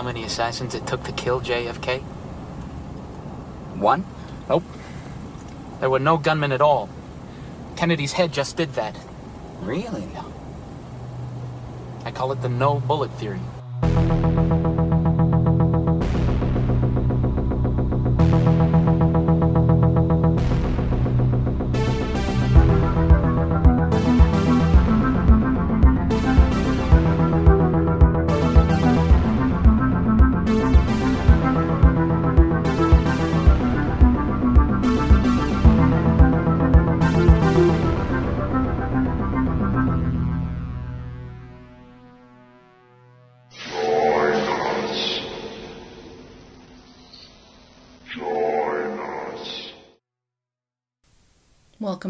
how many assassins it took to kill JFK? One? Nope. There were no gunmen at all. Kennedy's head just did that. Really? I call it the no bullet theory.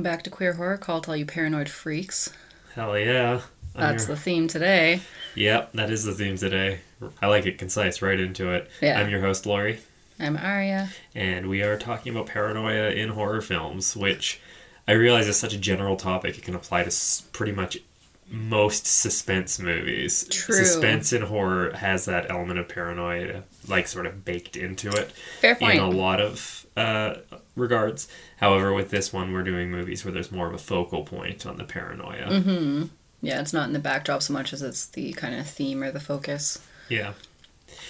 Welcome back to Queer Horror Call to all you paranoid freaks. Hell yeah. I'm That's your- the theme today. Yep, that is the theme today. I like it concise, right into it. Yeah. I'm your host, Lori, I'm Aria. and we are talking about paranoia in horror films, which I realize is such a general topic. It can apply to pretty much most suspense movies. True. Suspense in horror has that element of paranoia, like, sort of baked into it. Fair point. In a lot of uh, regards. However, with this one, we're doing movies where there's more of a focal point on the paranoia. Mm-hmm. Yeah, it's not in the backdrop so much as it's the kind of theme or the focus. Yeah.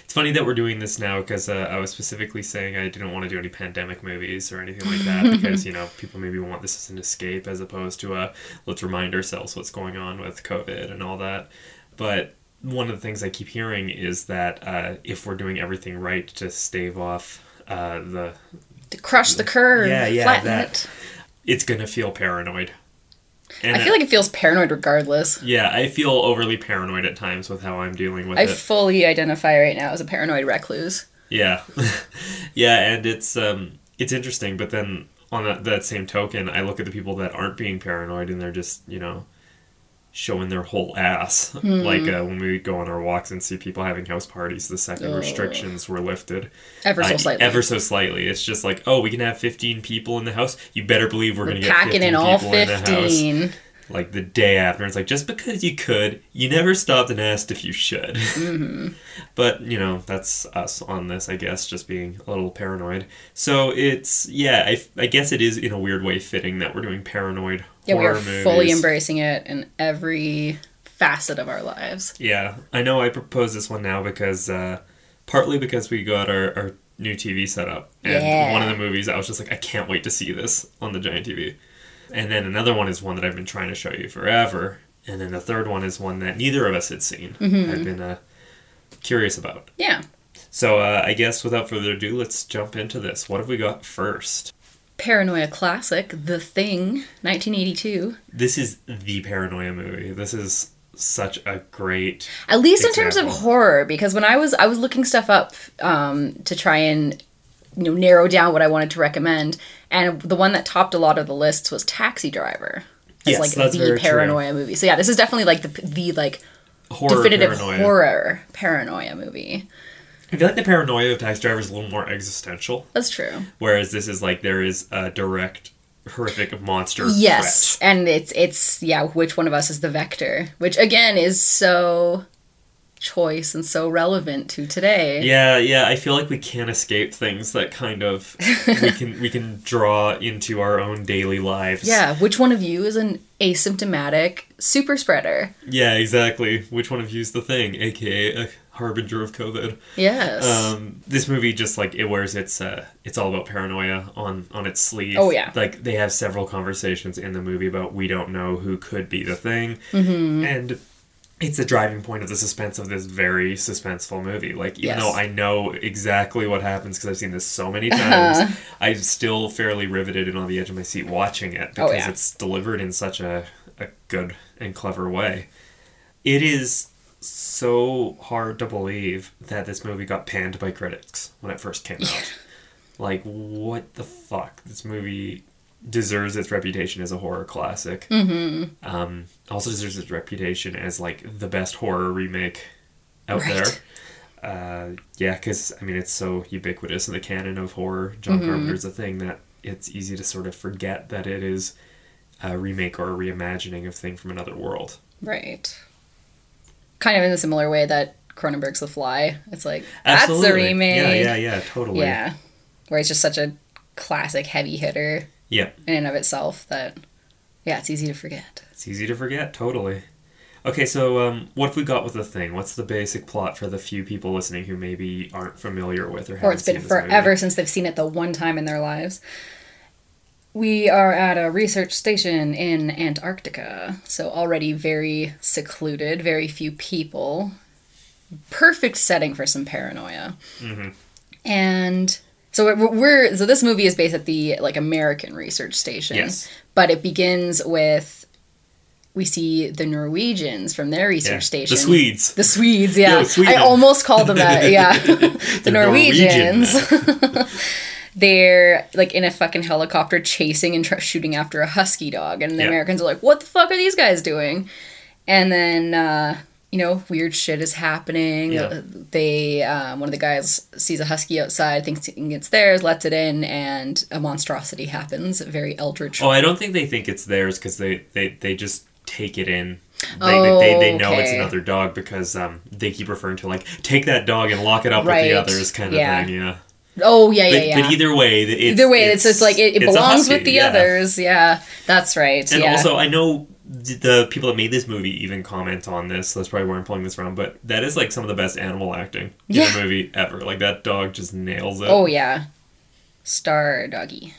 It's funny that we're doing this now because uh, I was specifically saying I didn't want to do any pandemic movies or anything like that because, you know, people maybe want this as an escape as opposed to a let's remind ourselves what's going on with COVID and all that. But one of the things I keep hearing is that uh, if we're doing everything right to stave off uh, the. To crush the curve, Yeah, yeah, flatten that. it. It's going to feel paranoid. And I feel like it feels paranoid regardless. Yeah, I feel overly paranoid at times with how I'm dealing with I it. I fully identify right now as a paranoid recluse. Yeah, yeah, and it's um, it's interesting. But then on that, that same token, I look at the people that aren't being paranoid, and they're just you know showing their whole ass. Hmm. Like uh, when we go on our walks and see people having house parties, the second Ugh. restrictions were lifted, Ever so I- slightly. ever so slightly. It's just like, oh, we can have fifteen people in the house. You better believe we're, We're gonna get packing 15 in all people in the house. 15. Like the day after, it's like just because you could, you never stopped and asked if you should. Mm-hmm. But you know, that's us on this, I guess, just being a little paranoid. So it's yeah, I, I guess it is in a weird way fitting that we're doing paranoid Yeah, we're movies. fully embracing it in every facet of our lives. Yeah, I know. I propose this one now because uh, partly because we got our, our new TV set up, and Yeah. one of the movies I was just like, I can't wait to see this on the giant TV. And then another one is one that I've been trying to show you forever, and then the third one is one that neither of us had seen. Mhm. I've been uh, curious about. Yeah. So uh, I guess without further ado, let's jump into this. What have we got first? Paranoia classic, The Thing, 1982. This is the paranoia movie. This is such a great. At least in terms of horror, because when I was I was looking stuff up um, to try and you know narrow down what I wanted to recommend, and the one that topped a lot of the lists was Taxi Driver. As Yes, like that's the very true. paranoia movie. So yeah, this is definitely like the the like Horror definitive paranoia. horror paranoia movie. I feel like the paranoia of Taxi Driver is a little more existential. That's true. Whereas this is like there is a direct horrific monster Yes, and it's it's yeah, which one of us is the vector? Which again is so choice and so relevant to today. Yeah, yeah, I feel like we can't escape things that kind of we can we can draw into our own daily lives. Yeah, which one of you is an asymptomatic super spreader? Yeah, exactly. Which one of you is the thing, aka a harbinger of COVID? Yes. Um, this movie just like it wears its uh, it's all about paranoia on on its sleeve. Oh, yeah. Like they have several conversations in the movie about we don't know who could be the thing, Mhm. and it's the driving point of the suspense of this very suspenseful movie. Like even Yes. though I know exactly what happens because I've seen this so many times, Uh-huh. I'm still fairly riveted and on the edge of my seat watching it Oh, because yeah. it's delivered in such a, a good and clever way. It is so hard to believe that this movie got panned by critics when it first came out. like, what the fuck? This movie deserves its reputation as a horror classic. Mhm. Um, also deserves its reputation as like the best horror remake out Right. there. Uh, yeah, because I mean it's so ubiquitous in the canon of horror. John Mhm. Carpenter's a thing that it's easy to sort of forget that it is a remake or a reimagining of thing from another world. Right. Kind of in a similar way that Cronenberg's The Fly. It's like that's a remake. Yeah, yeah, yeah, totally. Yeah. Where it's just such a classic heavy hitter Yeah. in and of itself that yeah, it's easy to forget. It's easy to forget, totally. Okay, so um, what have we got with the thing? What's the basic plot for the few people listening who maybe aren't familiar with or Or haven't it's been this movie? forever since they've seen it the one time in their lives. We are at a research station in Antarctica, so already very secluded, very few people. Perfect setting for some paranoia. Mhm. And so we're, so this movie is based at the like American research station, Yes. but it begins with we see the Norwegians from their research Yeah. station. The Swedes. The Swedes, yeah. Yo, I almost called them that, yeah. the, The Norwegians. They're like in a fucking helicopter chasing and tr- shooting after a husky dog, and the. Americans are like, "What the fuck are these guys doing?" And then uh, you know, weird shit is happening. Yeah. They um, one of the guys sees a husky outside, thinks it's theirs, lets it in, and a monstrosity happens. Very eldritch. Oh, I don't think they think it's theirs because they, they, they just take it in. They, Oh, they, they know it's another dog because um, they keep referring to like take that dog and lock it up Right. with the others kind of Yeah. thing. Yeah. Oh yeah, yeah, But, yeah. but either way, it's, Either way, it's, just like it, it it's belongs husky, with the yeah. others. Yeah, that's right. And yeah. also, I know the people that made this movie even comment on this. So that's probably where I'm pulling this from. But that is like some of the best animal acting in a movie ever. Like that dog just nails it. Oh yeah, star doggy.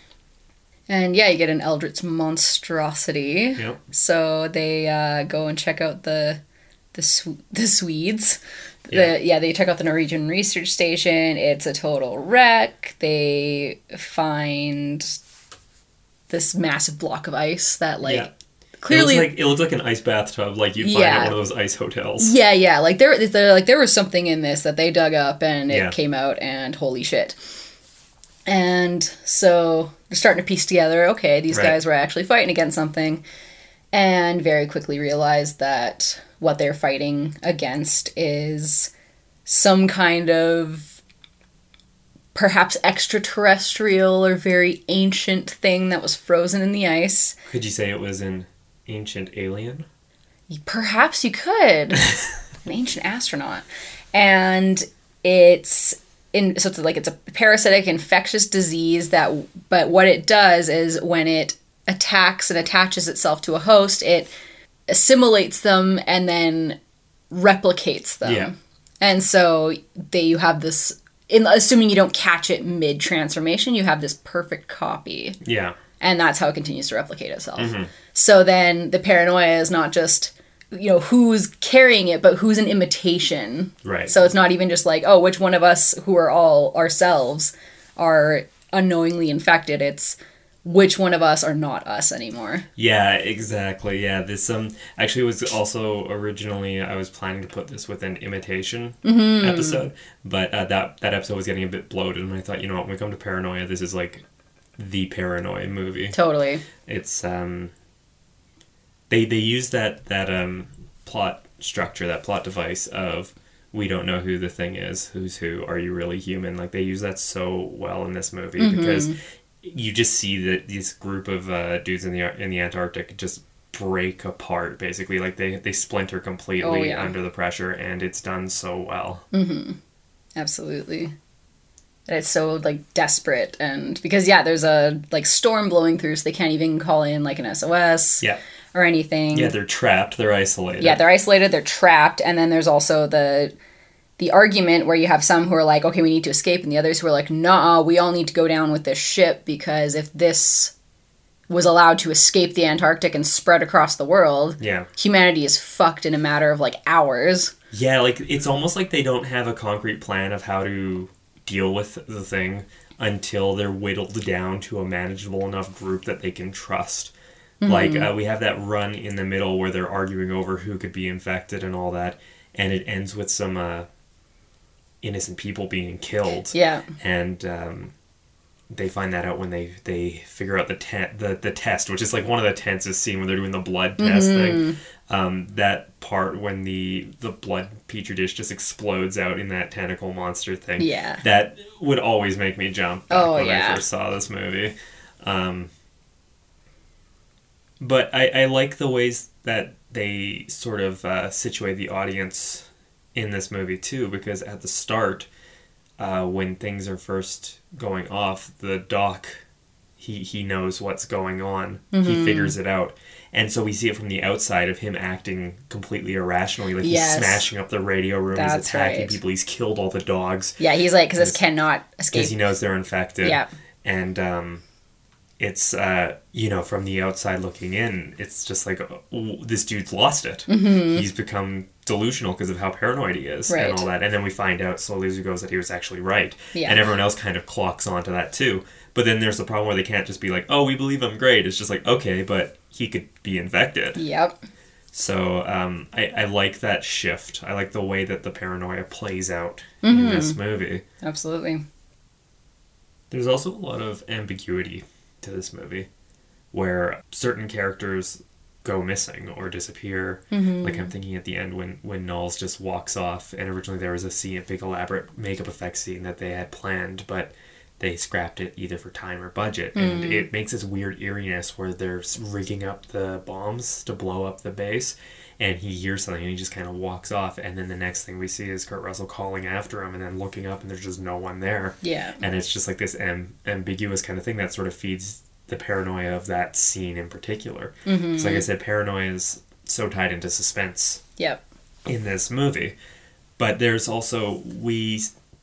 And yeah, you get an eldritch monstrosity. Yep. So they uh, go and check out the the Sw- the Swedes. Yeah. The, yeah, they check out the Norwegian research station. It's a total wreck. They find this massive block of ice that like Yeah. Clearly it looks like it looks like an ice bathtub, like you'd find Yeah. at one of those ice hotels. Yeah, yeah. Like there, they're like there was something in this that they dug up and it Yeah. came out, and holy shit. And so they're starting to piece together. Okay, these Right. guys were actually fighting against something, and very quickly realized that what they're fighting against is some kind of perhaps extraterrestrial or very ancient thing that was frozen in the ice. Could you say it was an ancient alien? Perhaps you could. An ancient astronaut. And it's in so it's like it's a parasitic infectious disease that but what it does is when it attacks and attaches itself to a host, it assimilates them and then replicates them. Yeah. And so they you have this in assuming you don't catch it mid transformation, you have this perfect copy Yeah. And that's how it continues to replicate itself. Mm-hmm. So then the paranoia is not just you know who's carrying it, but who's an imitation. Right. So it's not even just like oh, which one of us who are all ourselves are unknowingly infected. It's which one of us are not us anymore. Yeah, exactly. Yeah, this um actually was also originally I was planning to put this with an imitation Mm-hmm. episode, but uh, that that episode was getting a bit bloated, and I thought, you know what, when we come to paranoia, this is like the paranoia movie. Totally. It's um they they use that that um plot structure, that plot device of we don't know who the thing is, who's who, are you really human? Like they use that so well in this movie Mm-hmm. because you just see that this group of uh, dudes in the in the Antarctic just break apart basically like they they splinter completely Oh, yeah. under the pressure and it's done so well Mhm. Absolutely. And it's so like desperate and because yeah, there's a like storm blowing through, so they can't even call in like an SOS yeah. or anything. yeah they're trapped they're isolated. Yeah they're isolated they're trapped and then there's also the the argument where you have some who are like okay we need to escape and the others who are like nah we all need to go down with this ship because if this was allowed to escape the antarctic and spread across the world yeah. humanity is fucked in a matter of like hours. Yeah, like it's almost like they don't have a concrete plan of how to deal with the thing until they're whittled down to a manageable enough group that they can trust. Like uh, we have that run in the middle where they're arguing over who could be infected and all that, and it ends with some uh, innocent people being killed. yeah and um, they find that out when they they figure out the te- the the test, which is like one of the tensest scene when they're doing the blood test Mm-hmm. thing. Um, that part when the the blood petri dish just explodes out in that tentacle monster thing. Yeah. that would always make me jump. Oh, when yeah. I first saw this movie. Um, but I, I like the ways that they sort of uh, situate the audience in this movie too, because at the start, uh, when things are first going off, the doc, he he knows what's going on. Mm-hmm. He figures it out, and so we see it from the outside of him acting completely irrationally, like Yes. he's smashing up the radio room, That's he's attacking right. people, he's killed all the dogs Yeah, he's like, because this cannot escape. because he knows they're infected. Yeah. And um, it's, uh, you know, from the outside looking in, it's just like, oh, this dude's lost it. He's become delusional because of how paranoid he is. Right. and all that. And then we find out slowly as it goes that he was actually right. Yeah. And everyone else kind of clocks onto that too. But then there's the problem where they can't just be like, oh, we believe I'm great. It's just like, okay, but he could be infected. Yep. So um, I, I like that shift. I like the way that the paranoia plays out Mm-hmm. in this movie. Absolutely. There's also a lot of ambiguity to this movie where certain characters go missing or disappear. Mm-hmm. Like I'm thinking at the end when when Nauls just walks off and originally there was a scene, a big elaborate makeup effects scene that they had planned, but they scrapped it either for time or budget. And mm-hmm. it makes this weird eeriness where they're rigging up the bombs to blow up the base and he hears something and he just kind of walks off and then the next thing we see is Kurt Russell calling after him and then looking up and there's just no one there Yeah. and it's just like this am- ambiguous kind of thing that sort of feeds the paranoia of that scene in particular. Mm-hmm. So like I said, paranoia is so tied into suspense Yep. in this movie, but there's also we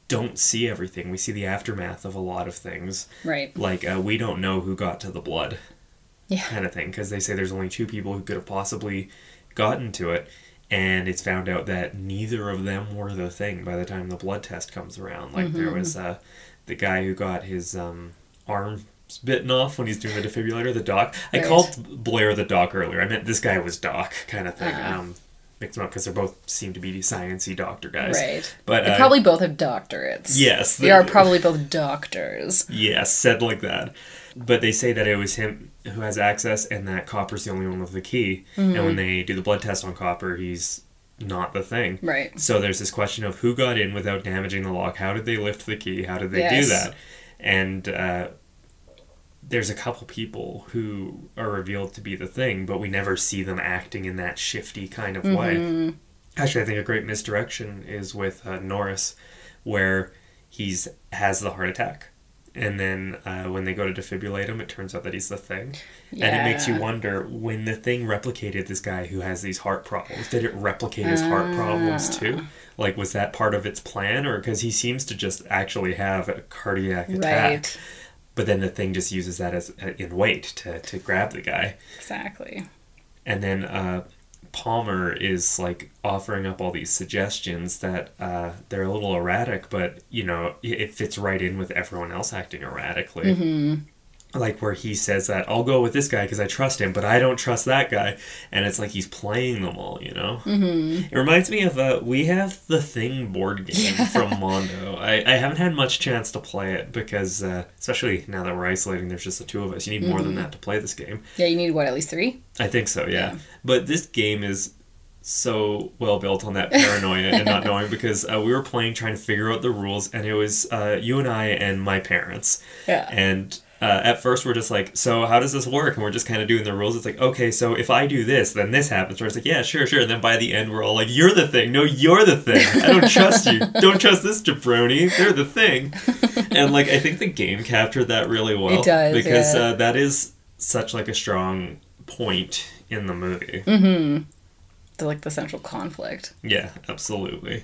don't see everything. We see the aftermath of a lot of things. Right. Like uh, we don't know who got to the blood, Yeah. kind of thing, because they say there's only two people who could have possibly gotten to it. And it's found out that neither of them were the thing by the time the blood test comes around. Like there Mm-hmm. was uh, the guy who got his um, arm bitten off when he's doing the defibrillator, the doc. I Right. called Blair the doc earlier. I meant this guy was doc, kind of thing. Ah. Um, mixed them up because they both seem to be sciencey doctor guys. Right. But They uh, probably both have doctorates. Yes, They they- are probably both doctors. Yes, said like that. But they say that it was him who has access and that Copper's the only one with the key. And Mm-hmm. when they do the blood test on Copper, he's not the thing. Right. So there's this question of who got in without damaging the lock? How did they lift the key? How did they do that? And uh, there's a couple people who are revealed to be the thing, but we never see them acting in that shifty kind of way. Actually, I think a great misdirection is with uh, Norris, where he's has the heart attack, and then uh, when they go to defibrillate him, it turns out that he's the thing, and it makes you wonder when the thing replicated this guy who has these heart problems. Did it replicate his heart problems Ah. too? Like, was that part of its plan, or because he seems to just actually have a cardiac attack, Right. But then the thing just uses that as uh, in weight to to grab the guy Exactly. and then uh, Palmer is like offering up all these suggestions that uh, they're a little erratic, but you know it it fits right in with everyone else acting erratically. Like where he says that I'll go with this guy because I trust him, but I don't trust that guy, and it's like he's playing them all. You know, mm-hmm. it reminds me of uh, we have the Thing board game from Mondo. I, I haven't had much chance to play it because, uh, especially now that we're isolating, there's just the two of us. You need more than that to play this game. Yeah, you need what, at least three? I think so, yeah. Yeah. But this game is so well built on that paranoia and not knowing because uh, we were playing trying to figure out the rules, and it was uh, you and I and my parents. Yeah. And uh, at first, we're just like, so how does this work? And we're just kind of doing the rules. It's like, okay, so if I do this, then this happens. Or it's like, yeah, sure, sure. And then by the end, we're all like, you're the thing. No, you're the thing. I don't trust you. Don't trust this jabroni. They're the thing. And like, I think the game captured that really well. It does, Because yeah. uh, that is such like a strong point in the movie. The, like the central conflict. Yeah, absolutely.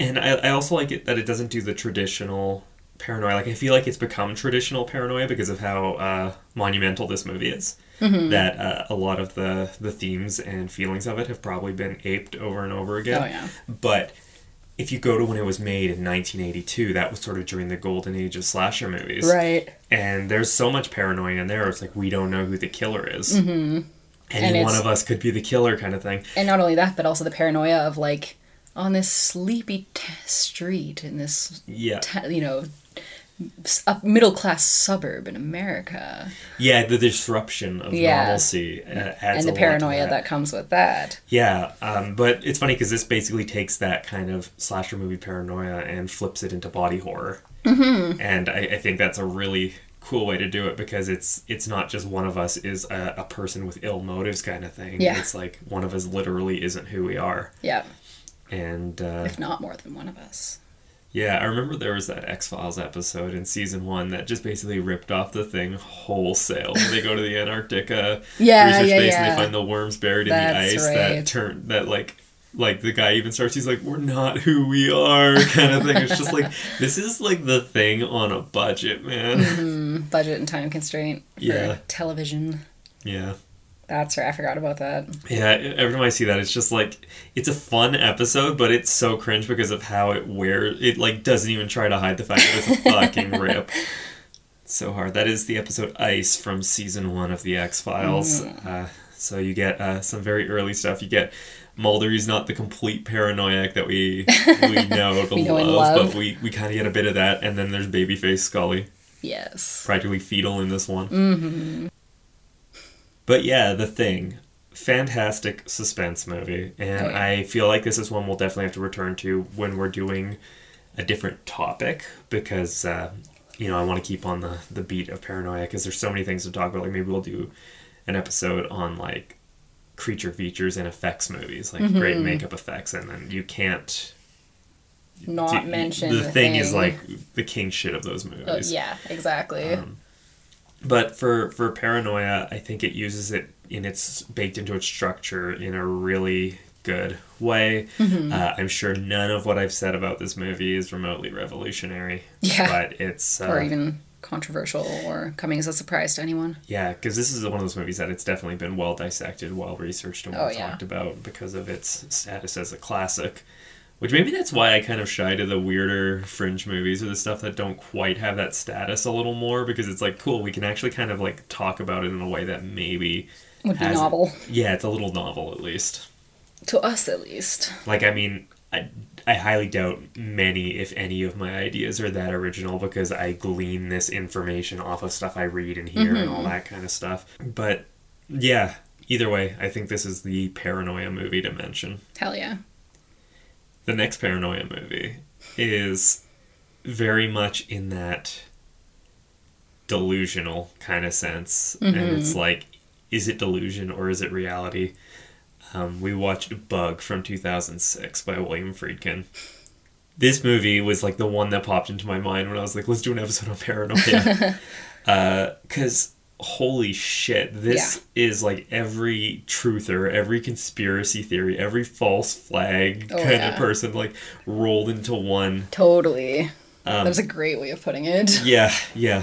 And I, I also like it that it doesn't do the traditional paranoia. Like I feel like it's become traditional paranoia because of how uh, monumental this movie is. Mm-hmm. That uh, a lot of the the themes and feelings of it have probably been aped over and over again. Oh, yeah. But if you go to when it was made in 1982, that was sort of during the golden age of slasher movies. Right. And there's so much paranoia in there. It's like we don't know who the killer is. Mm-hmm. Any And one of us could be the killer, kind of thing. And not only that, but also the paranoia of like on this sleepy t- street in this, Yeah. t- you know, a middle class suburb in America, Yeah, the disruption of Yeah. normalcy uh, and the paranoia that. that. comes with that. Yeah, um, but it's funny because this basically takes that kind of slasher movie paranoia and flips it into body horror, mm-hmm. and I, I think that's a really cool way to do it because it's it's not just one of us is a, a person with ill motives kind of thing. Yeah. it's like one of us literally isn't who we are. Yeah. And uh, if not more than one of us. Yeah, I remember there was that X Files episode in season one that just basically ripped off the thing wholesale. they go to the Antarctica Yeah, research yeah, base and they find the worms buried in the ice right. that turn that like like the guy even starts he's like we're not who we are kind of thing it's just like this is like the thing on a budget man mm-hmm. Budget and time constraint for Yeah. television. yeah That's right. I forgot about that. yeah every time i see that it's just like it's a fun episode but it's so cringe because of how it wears it like doesn't even try to hide the fact that it's a fucking rip It's so hard that is the episode ice from season one of the x-files uh, so you get uh, some very early stuff you get Mulder is not the complete paranoiac that we we know to We know love, love. but we, we kind of get a bit of that, and then there's babyface Scully, Yes. practically fetal in this one. Mm-hmm. But yeah, the thing, fantastic suspense movie, and Oh. I feel like this is one we'll definitely have to return to when we're doing a different topic because uh, you know I want to keep on the the beat of paranoia because there's so many things to talk about. Like maybe we'll do an episode on like creature features and effects movies, like great Mm-hmm. makeup effects, and then you can't. Not mention the, the, thing, is like the king shit of those movies. Oh, yeah, exactly. Um, But for for paranoia, I think it uses it in its baked into its structure in a really good way. Mm-hmm. Uh, I'm sure none of what I've said about this movie is remotely revolutionary. Yeah. but it's uh, or even controversial or coming as a surprise to anyone. yeah, because this is one of those movies that it's definitely been well dissected, well researched, and well Oh, yeah. talked about because of its status as a classic. Which maybe that's why I kind of shy to the weirder fringe movies or the stuff that don't quite have that status a little more because it's like cool, we can actually kind of like talk about it in a way that maybe Would be novel. Yeah, it's a little novel at least. To us, at least. Like I mean, I I highly doubt many, if any, of my ideas are that original because I glean this information off of stuff I read and hear and all mm-hmm. that kind of stuff. But yeah, either way, I think this is the paranoia movie to mention. Hell yeah. The next paranoia movie is very much in that delusional kind of sense. And it's like, is it delusion or is it reality? Um, we watched Bug from 2006 by William Friedkin. This movie was like the one that popped into my mind when I was like, let's do an episode on paranoia. Because holy shit, this is like every truther, every conspiracy theory, every false flag Oh, kind yeah. of person like rolled into one. Totally. Um, that was a great way of putting it. Yeah, yeah.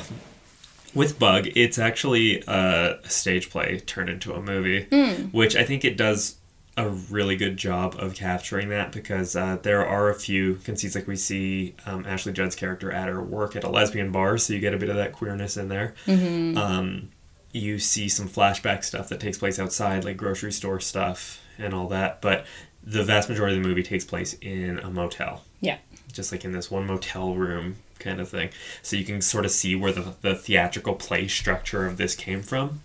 With Bug, it's actually uh, a stage play turned into a movie, which I think it does a really good job of capturing that because uh, there are a few conceits like we see um, Ashley Judd's character at her work at a lesbian bar, so you get a bit of that queerness in there. Um, you see some flashback stuff that takes place outside, like grocery store stuff and all that, but the vast majority of the movie takes place in a motel Yeah. just like in this one motel room kind of thing. So you can sort of see where the, the theatrical play structure of this came from.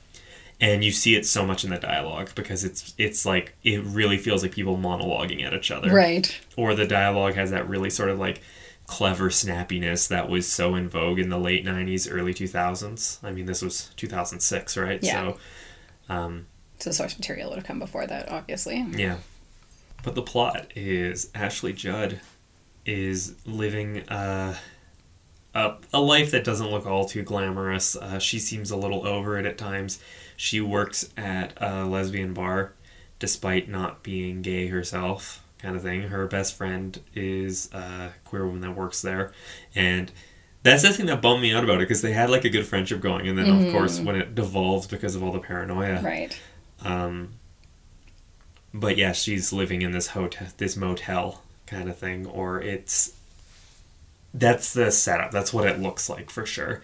And you see it so much in the dialogue because it's it's like it really feels like people monologuing at each other. Right. Or the dialogue has that really sort of like clever snappiness that was so in vogue in the late 90s, early 2000s. I mean, this was 2006, right? Yeah. So um, So the source material would have come before that, obviously. yeah. But the plot is Ashley Judd is living uh, a, a life that doesn't look all too glamorous. Uh, she seems a little over it at times. She works at a lesbian bar despite not being gay herself, kind of thing. Her best friend is a queer woman that works there. And that's the thing that bummed me out about it because they had like a good friendship going. And then, of course, when it devolves because of all the paranoia. Right. Um, but yeah, she's living in this hotel, this motel kind of thing, or it's that's the setup. That's what it looks like for sure.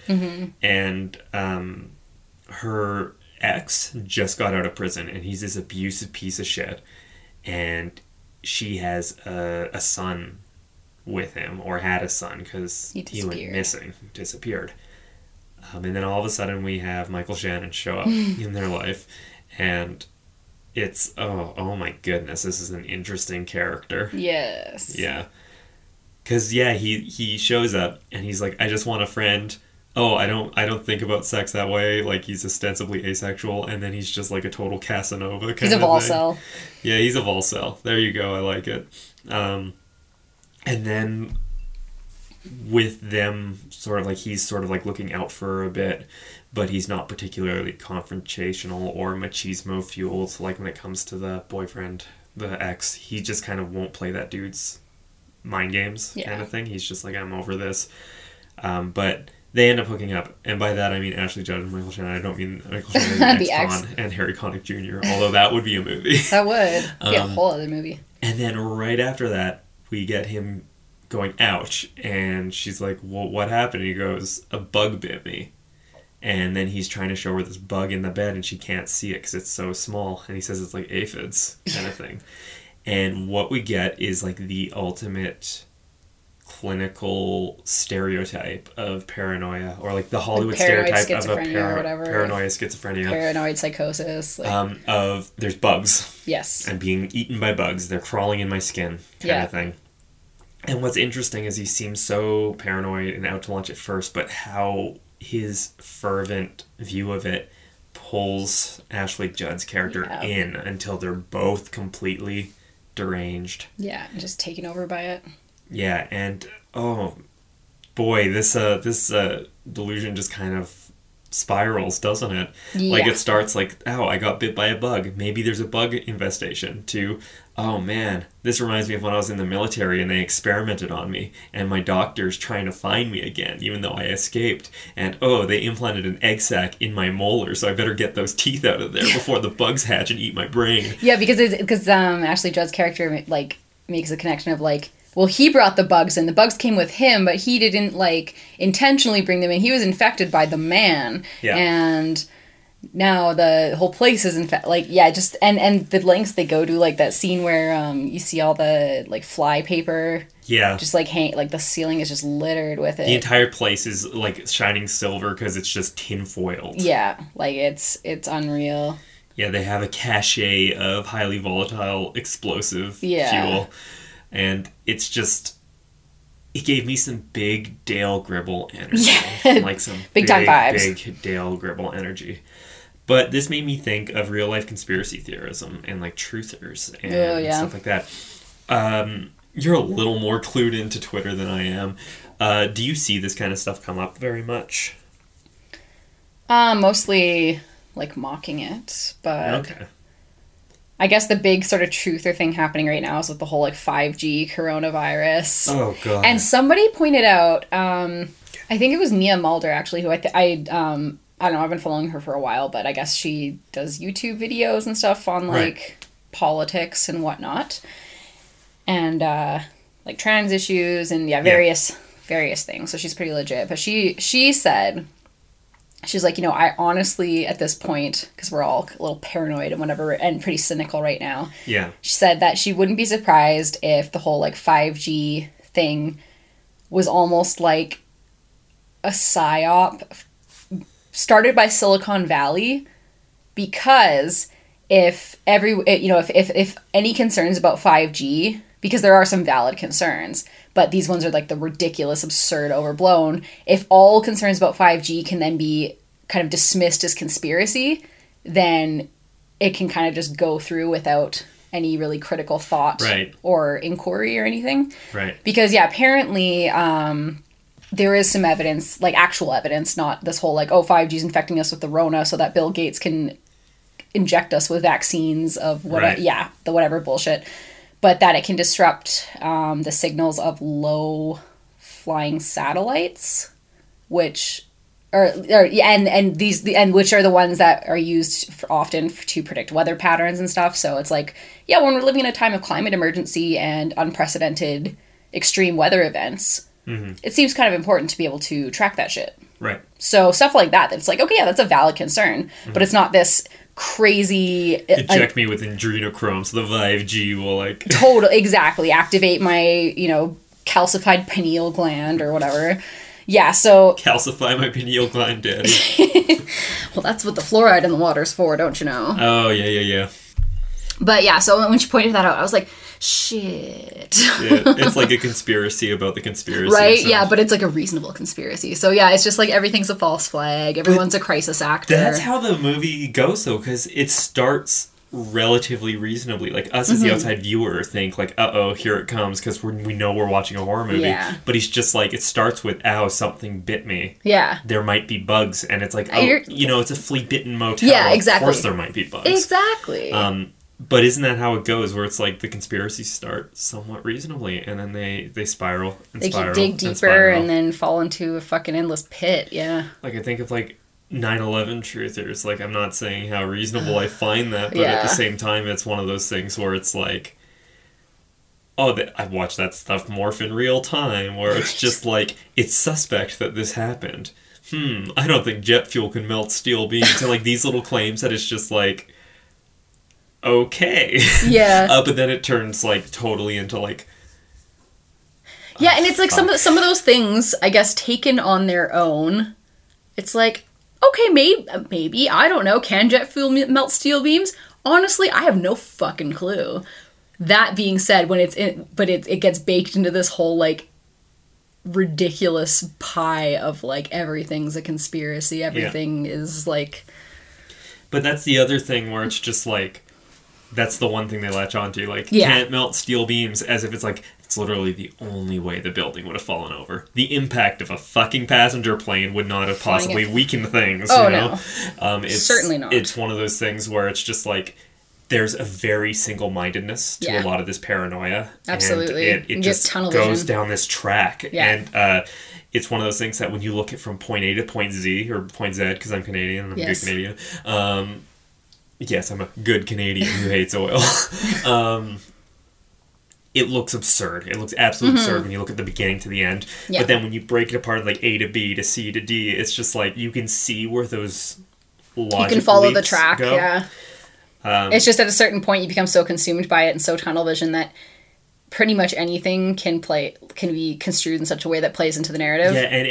And um, her ex just got out of prison, and he's this abusive piece of shit. And she has a, a son with him, or had a son because He he, went missing, disappeared. Um, and then all of a sudden, we have Michael Shannon show up in their life, and it's oh oh my goodness, this is an interesting character. Yes. Yeah. Cause yeah, he he shows up and he's like, I just want a friend oh, I don't I don't think about sex that way. Like he's ostensibly asexual, and then he's just like a total Casanova kind He's a of volcel. Yeah, he's a volcel. There you go. I like it. Um, and then with them, sort of like he's sort of like looking out for a bit, but he's not particularly confrontational or machismo fueled. Like when it comes to the boyfriend, the ex, he just kind of won't play that dude's mind games Yeah. kind of thing. He's just like, I'm over this. Um, but they end up hooking up, and by that I mean Ashley Judd and Michael Shannon. I don't mean Michael Shannon The ex. and Harry Connick Jr. Although that would be a movie. That would be a Um, whole other movie. And then right after that, we get him going, ouch. And she's like, well, what happened? And he goes, a bug bit me. And then he's trying to show her this bug in the bed, and she can't see it because it's so small. And he says it's like aphids kind of thing. And what we get is like the ultimate clinical stereotype of paranoia, or like the Hollywood paranoid stereotype of a schizophrenia or whatever. paranoia schizophrenia. Paranoid psychosis. Like, um, of there's bugs yes. I'm being eaten by bugs. They're crawling in my skin, kind Yeah. of thing. And what's interesting is he seems so paranoid and out to lunch at first, but how his fervent view of it pulls Ashley Judd's character Yeah. in until they're both completely deranged. Yeah, just taken over by it. Yeah, and oh boy, this uh this uh delusion just kind of spirals, doesn't it? Like it starts like, oh, I got bit by a bug. Maybe there's a bug infestation. To, oh man, this reminds me of when I was in the military and they experimented on me, and my doctor's trying to find me again, even though I escaped. And oh, they implanted an egg sac in my molar, so I better get those teeth out of there before the bugs hatch and eat my brain. Yeah, because it's because um Ashley Judd's character like makes a connection of like, well, he brought the bugs in. The bugs came with him, but he didn't like intentionally bring them in. He was infected by the man, Yeah. and now the whole place is infected. Like, yeah, just and and the lengths they go to, like that scene where um you see all the like fly paper Yeah. just like hang like the ceiling is just littered with it. the entire place is like shining silver because it's just tinfoiled. yeah, like it's it's unreal. Yeah, they have a cachet of highly volatile explosive Yeah. fuel. And it's just it gave me some big Dale Gribble energy. Yeah. Like some Big time vibes. Big Dale Gribble energy. But this made me think of real life conspiracy theorism and like truthers and Oh, yeah. stuff like that. Um, you're a little more clued into Twitter than I am. Uh, do you see this kind of stuff come up very much? Um, mostly like mocking it, but Okay. I guess the big sort of truther thing happening right now is with the whole like 5G coronavirus. Oh god. And somebody pointed out, um, I think it was Mia Mulder actually, who I, th- I, um, I don't know, I've been following her for a while, but I guess she does YouTube videos and stuff on like Right. politics and whatnot, and uh, like trans issues and yeah, various various things. So she's pretty legit. But she she said she's like, you know, I honestly at this point because we're all a little paranoid and whatever, and pretty cynical right now. yeah. She said that she wouldn't be surprised if the whole like 5G thing was almost like a psyop started by Silicon Valley because if every you know if, if if any concerns about 5G because there are some valid concerns but these ones are like the ridiculous absurd overblown if all concerns about 5G can then be kind of dismissed as conspiracy then it can kind of just go through without any really critical thought Right. or inquiry or anything Right. because yeah apparently um there is some evidence like actual evidence not this whole like oh 5g is infecting us with the rona so that bill gates can inject us with vaccines of whatever Right. yeah the whatever bullshit but that it can disrupt um, the signals of low flying satellites which or, or and and these the and which are the ones that are used often to predict weather patterns and stuff. So it's like, yeah, when we're living in a time of climate emergency and unprecedented extreme weather events, it seems kind of important to be able to track that shit. Right. So stuff like that, It's like, okay, yeah, that's a valid concern, but it's not this crazy uh, Inject like, me with adrenochrome so the 5G will like total exactly activate my you know calcified pineal gland or whatever. Yeah, so calcify my pineal gland, daddy. well, that's what the fluoride in the water's for, don't you know? oh yeah, yeah, yeah. But yeah, so when she pointed that out, I was like, shit. Yeah, it's like a conspiracy about the conspiracy. right? Yeah, but it's like a reasonable conspiracy. So yeah, it's just like everything's a false flag. Everyone's a crisis actor. That's how the movie goes, though, because it starts relatively reasonably. Like us Mm-hmm. as the outside viewer think like, "Uh oh, here it comes," because we know we're watching a horror movie. Yeah. But he's just like, it starts with, "Ow, something bit me." yeah. There might be bugs, and it's like, oh, you know, it's a flea-bitten motel. Yeah, exactly. Of course, there might be bugs. Exactly. Um, but isn't that how it goes? Where it's like the conspiracies start somewhat reasonably, and then they they spiral and they spiral dig deeper and, and then fall into a fucking endless pit. Yeah. like I think of like 9/11 truthers. Like I'm not saying how reasonable I find that, but at the same time, it's one of those things where it's like, oh, I've watched that stuff morph in real time, where it's just like it's suspect that this happened. Hmm, I don't think jet fuel can melt steel beams, and like these little claims that it's just like, okay, Yeah. uh, but then it turns like totally into like Yeah, and it's like some of some of those things, I guess, taken on their own. It's like, okay, maybe maybe I don't know. Can jet fuel melt steel beams? Honestly, I have no fucking clue. That being said, when it's in, but it it gets baked into this whole like ridiculous pie of like everything's a conspiracy. Everything is like But that's the other thing where it's just like that's the one thing they latch onto. Like Yeah. can't melt steel beams as if it's like it's literally the only way the building would have fallen over. The impact of a fucking passenger plane would not have possibly weakened things. Oh, you know? Um it's Certainly not. It's one of those things where it's just like there's a very single mindedness to Yeah. a lot of this paranoia. Absolutely. And it, it just tunnel goes vision. down this track. Yeah. And uh it's one of those things that when you look at from point A to point Z or point Z because I'm Canadian I'm Yes. a good Canadian. Um, yes, I'm a good Canadian who hates oil. um, it looks absurd. It looks absolutely absurd when you look at the beginning to the end. Mm-hmm. Yeah. But then when you break it apart like A to B to C to D, it's just like you can see where those logic you can follow the track. go. Yeah. Um, It's just at a certain point you become so consumed by it and so tunnel vision that pretty much anything can play can be construed in such a way that plays into the narrative. Yeah, and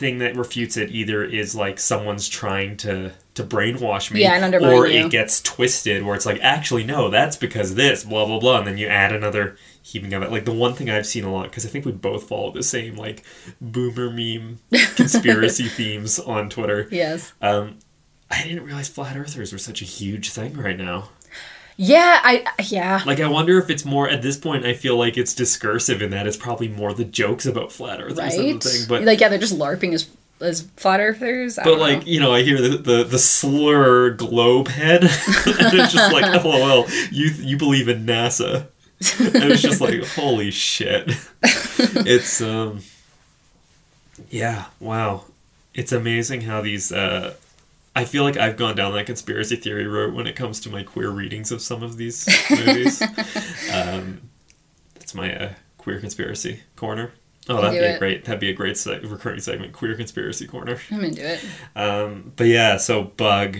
anything that refutes it either is like someone's trying to to brainwash me, Yeah, and undermine or you. it gets twisted where it's like, actually, no, that's because this, blah blah blah, and then you add another heaping of it. Like the one thing I've seen a lot because I think we both follow the same like boomer meme conspiracy themes on Twitter. Yes. Um, I didn't realize flat earthers were such a huge thing right now. Yeah, I yeah. Like, I wonder if it's more at this point. I feel like it's discursive in that it's probably more the jokes about flat earth right? the thing. But like yeah, they're just larping as as flat earthers. I But like know. you know, I hear the the, the slur globe head, and it's just like, lol, you you believe in NASA? And it's just like, holy shit! It's um, yeah, wow, it's amazing how these. Uh, I feel like I've gone down that conspiracy theory route when it comes to my queer readings of some of these movies. um, that's my uh, queer conspiracy corner. Oh, that'd be a great. That'd be a great se- recurring segment. Queer conspiracy corner. I'm into it. Um, but yeah, so Bug,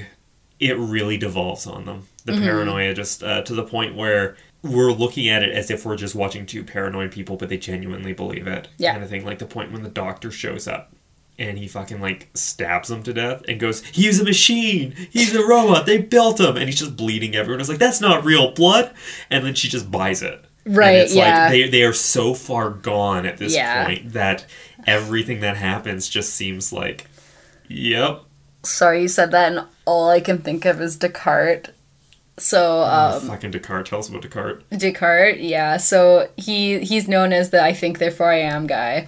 it really devolves on them. The Mm-hmm. paranoia just uh, to the point where we're looking at it as if we're just watching two paranoid people, but they genuinely believe it. Yeah. Kind of thing. Like the point when the doctor shows up and he fucking like stabs them to death and goes, He's a machine! He's a robot! They built him! And he's just bleeding everyone. It's like, That's not real blood! And then she just buys it. Right, And it's yeah. like they, they are so far gone at this Yeah. point that everything that happens just seems like, Yep. Sorry you said that and all I can think of is Descartes. So um Fucking Descartes. Tell us about Descartes. Descartes, yeah. So he he's known as the I think therefore I am guy.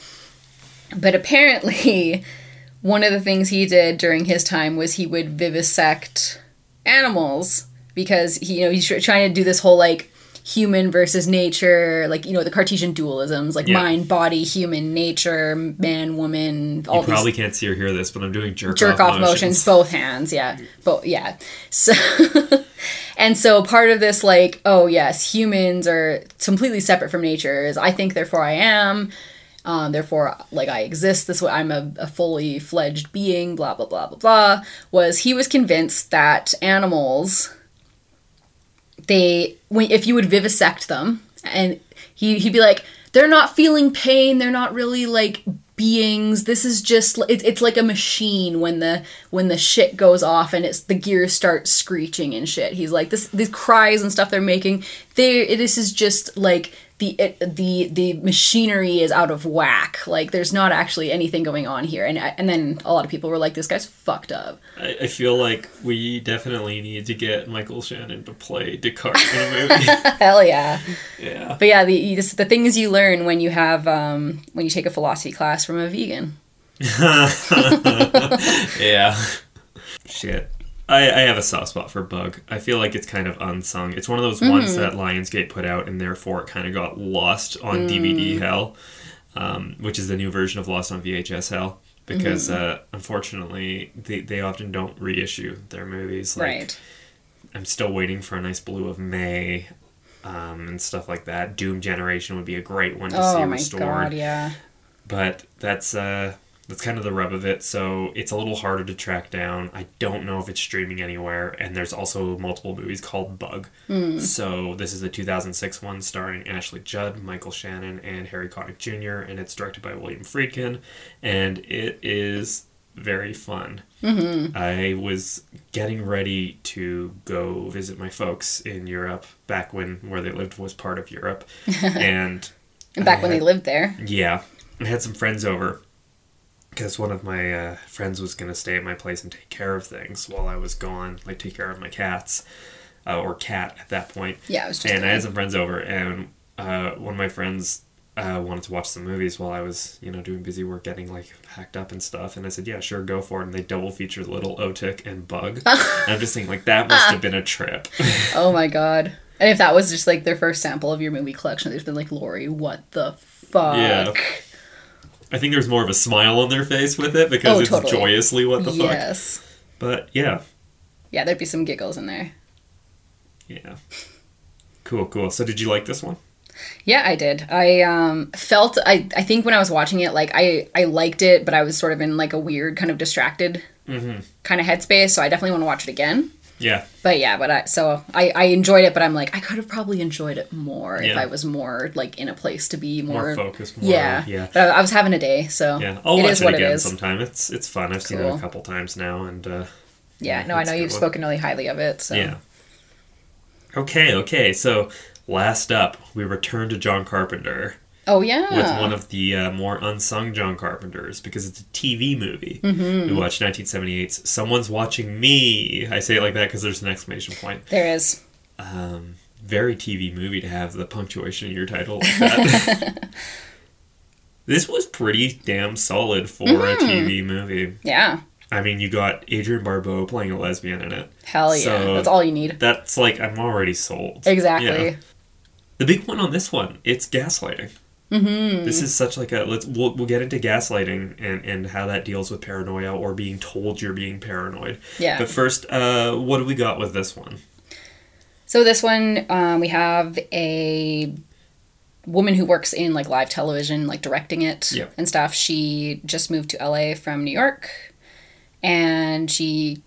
But apparently one of the things he did during his time was he would vivisect animals because he you know he's trying to do this whole like human versus nature like you know the cartesian dualisms like Yeah. mind body human nature man woman all You probably can't see or hear this, but I'm doing jerk, jerk off motions. both hands yeah both yeah so and so part of this like oh yes humans are completely separate from nature is i think therefore i am um, therefore like i exist this way i'm a, a fully fledged being blah blah blah blah blah was he was convinced that animals they when if you would vivisect them and he, he'd be like they're not feeling pain they're not really like beings. This is just it, it's like a machine when the when the shit goes off and it's the gears start screeching and shit. He's like this these cries and stuff they're making. They this is just like the it, the the machinery is out of whack. Like there's not actually anything going on here. And and then a lot of people were like, this guy's fucked up. I, I feel like we definitely need to get Michael Shannon to play Descartes in a movie. Hell yeah. yeah. But yeah, the this, the things you learn when you have um, when you take a philosophy class from a vegan. Yeah. Shit. I, I have a soft spot for Bug. I feel like it's kind of unsung. It's one of those ones that Lionsgate put out, and therefore it kind of got lost on DVD hell, um, which is the new version of Lost on VHS hell. Because uh, unfortunately, they, they often don't reissue their movies. Like, right. I'm still waiting for a nice blue of May um, and stuff like that. Doom Generation would be a great one to see Oh my restored god, yeah. but that's uh that's kind of the rub of it. So it's a little harder to track down. I don't know if it's streaming anywhere. And there's also multiple movies called bug. Hmm. So this is the 2006 one starring ashley judd michael shannon and harry connick jr and it's directed by william friedkin. And it is very fun. Mm-hmm. I was getting ready to go visit my folks in europe back when where they lived was part of europe. And back when I they lived there. yeah, I had some friends over because one of my uh, friends was going to stay at my place and take care of things while I was gone, like take care of my cats uh, or cat at that point. Yeah, it was just and I had some friends over, and uh, one of my friends uh, wanted to watch some movies while I was, you know, doing busy work, getting like packed up and stuff. And I said, "Yeah, sure, go for it." And they double featured Little Otik and Bug. and I'm just thinking, like, that must have been a trip. Oh my god. And if that was just like their first sample of your movie collection, they've been like, Lori, what the fuck? Yeah. I think there's more of a smile on their face with it because Oh, it's totally. joyously what the fuck. yes. But yeah, Yeah, there'd be some giggles in there. Yeah. Cool, cool. So did you like this one? Yeah, I did. I um, felt I I think when I was watching it, like I I liked it, but I was sort of in like a weird kind of distracted Mm-hmm. kind of headspace. So I definitely want to watch it again. Yeah. But yeah, but I so I I enjoyed it, but I'm like I could have probably enjoyed it more if I was more like in a place to be more, More focused, more yeah, yeah. But I, I was having a day, so Yeah. I'll it watch is it what again it is. sometime. It's it's fun. I've seen it a couple times now and uh Yeah, no, I know you've one. spoken really highly of it. So yeah. Okay, okay. So last up, we return to John Carpenter oh yeah, with one of the uh, more unsung John Carpenters because it's a TV movie. Mm-hmm. We watched 1978's Someone's Watching Me. I say it like that because there's an exclamation point. there is. um, very TV movie to have the punctuation in your title like that. this was pretty damn solid for a TV movie. Yeah, I mean, you got Adrienne Barbeau playing a lesbian in it. hell yeah, So- that's all you need. That's like I'm already sold. Exactly. Yeah. The big one on this one, it's gaslighting. Mm-hmm. This is such like a let's we'll, we'll get into gaslighting and and how that deals with paranoia or being told you're being paranoid. Yeah. But first, uh, what do we got with this one? So this one, um, we have a woman who works in like live television, like directing it Yep. and stuff. She just moved to LA from New York, and she,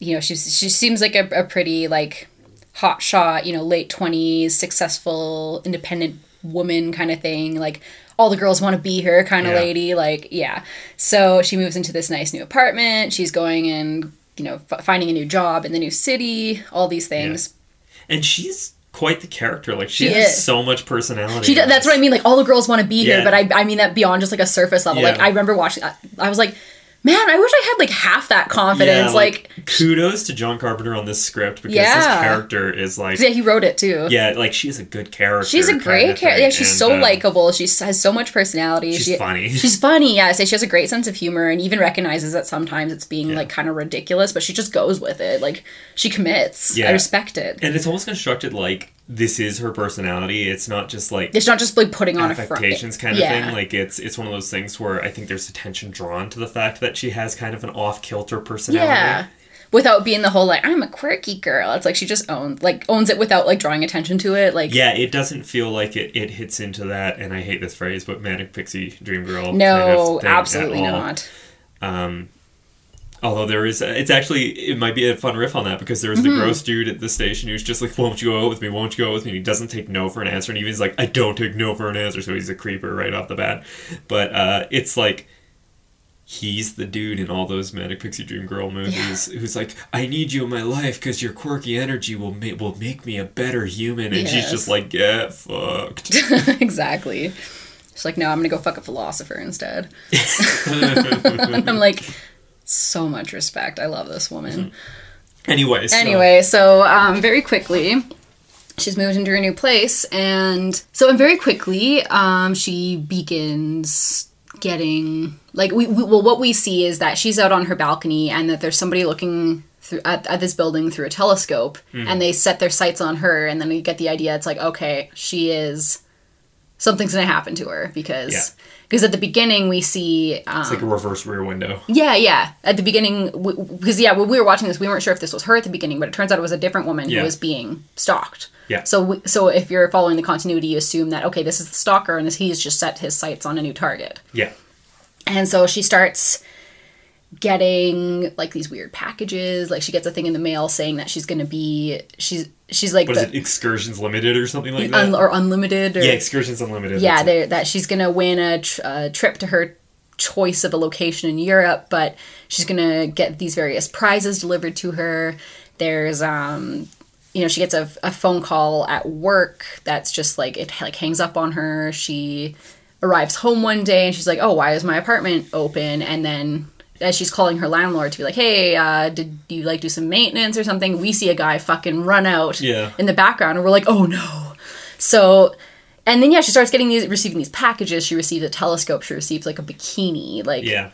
you know, she's she seems like a, a pretty like hot shot, you know, late twenties, successful, independent woman kind of thing, like. All the girls want to be her kind of Yeah. lady, like yeah. So she moves into this nice new apartment. She's going and you know f- finding a new job in the new city. All these things. And she's quite the character. Like she, She has is. so much personality. She does, that's what I mean. Like all the girls want to be Yeah. here, but I, I mean that beyond just like a surface level. Like I remember watching, I, I was like, man, I wish I had like half that confidence. Yeah, like, kudos to John Carpenter on this script because his Yeah. character is like yeah, he wrote it too. yeah, like she's a good character. She's a great character. Yeah, she's and, so uh, likable. She has so much personality. She's she, funny. She's funny. Yeah, so she has a great sense of humor, and even recognizes that sometimes it's being Yeah. like kind of ridiculous, but she just goes with it. Like she commits. Yeah. I respect it. And it's almost constructed like this is her personality. It's not just like It's not just like putting on a front. affectations kind of Yeah. thing. Like it's it's one of those things where I think there's attention drawn to the fact that she has kind of an off kilter personality. Yeah. Without being the whole like I'm a quirky girl. It's like she just owns like owns it without like drawing attention to it. Like Yeah, it doesn't feel like it, it hits into that, and I hate this phrase, but manic pixie dream girl. no, kind of absolutely not. Um, Although there is, it's actually it might be a fun riff on that because there's Mm-hmm. the gross dude at the station who's just like, "Won't you go out with me? Won't you go out with me?" And he doesn't take no for an answer, and even he's like, "I don't take no for an answer," so he's a creeper right off the bat. But uh, it's like he's the dude in all those Manic Pixie Dream Girl movies who's like, "I need you in my life because your quirky energy will ma- will make me a better human," and she's just like, "Get fucked." exactly. She's like, no, I'm gonna go fuck a philosopher instead. I'm like, so much respect. I love this woman. anyway, so, Anyway, so um, very quickly, she's moved into her new place, and so and very quickly, um, she begins getting like we, we well, what we see is that she's out on her balcony, and that there's somebody looking. Through, at, at this building through a telescope and they set their sights on her and then we get the idea it's like okay she is something's gonna happen to her because Yeah. Because at the beginning we see um, it's like a reverse rear window. yeah, yeah. At the beginning, because yeah, when we were watching this, we weren't sure if this was her at the beginning, but it turns out it was a different woman Yeah. who was being stalked. Yeah. So, we, so if you're following the continuity, you assume that okay, this is the stalker, and he's just set his sights on a new target. Yeah, And so she starts getting like these weird packages. Like she gets a thing in the mail saying that she's gonna be she's she's like what is the, it? Excursions Limited or something like that. un, or unlimited or yeah, Excursions Unlimited. yeah, that she's gonna win a, tr- a trip to her choice of a location in Europe, but she's gonna get these various prizes delivered to her. There's um, you know, she gets a, a phone call at work that's just like it like hangs up on her. She arrives home one day and she's like, "Oh, why is my apartment open?" And then as she's calling her landlord to be like, "Hey, uh, did you like do some maintenance or something?" We see a guy fucking run out Yeah. in the background, and we're like, "Oh no!" So, and then yeah, she starts getting these, receiving these packages. She receives a telescope. She receives like a bikini. Like, Yeah.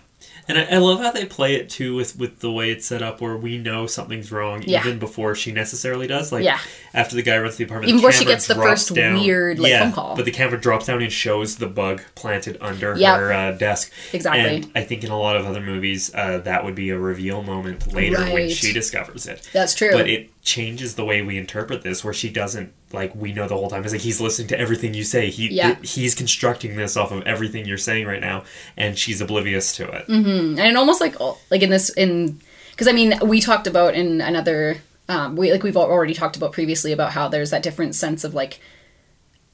And I, I love how they play it too with, with the way it's set up where we know something's wrong Yeah. even before she necessarily does. Like Yeah. after the guy runs the apartment, Even before she gets the first down. weird, like, yeah, phone call. But the camera drops down and shows the bug planted under Yep. her uh, desk. Exactly. And I think in a lot of other movies, uh, that would be a reveal moment later when she discovers it. That's true. But it changes the way we interpret this, where she doesn't like we know the whole time. It's like he's listening to everything you say. He Yeah. he's constructing this off of everything you're saying right now, and she's oblivious to it. and it almost like like in this in because I mean we talked about in another um, we like we've already talked about previously about how there's that different sense of like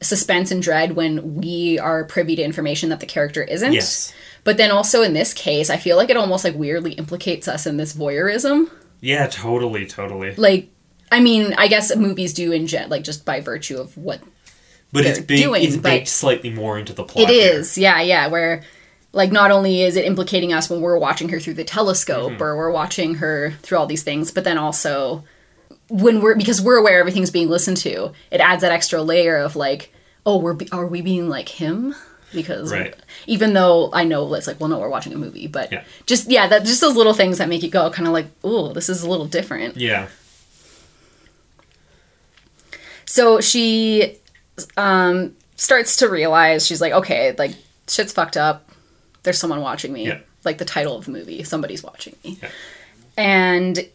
suspense and dread when we are privy to information that the character isn't. Yes. But then also in this case, I feel like it almost like weirdly implicates us in this voyeurism. Yeah, totally, totally. Like, I mean, I guess movies do in gen like just by virtue of what But it's they're doing, it's baked slightly more into the plot. It here. is, yeah, yeah. Where, like, not only is it implicating us when we're watching her through the telescope Mm-hmm. or we're watching her through all these things, but then also when we're because we're aware everything's being listened to, it adds that extra layer of like, oh, we're be- are we being like him? Because Right. even though I know it's like, well, no, we're watching a movie, but Yeah. just yeah, that just those little things that make you go kind of like, oh, this is a little different. Yeah. So she um, starts to realize she's like, okay, like shit's fucked up. There's someone watching me. Yeah. Like the title of the movie, somebody's watching me. Yeah. And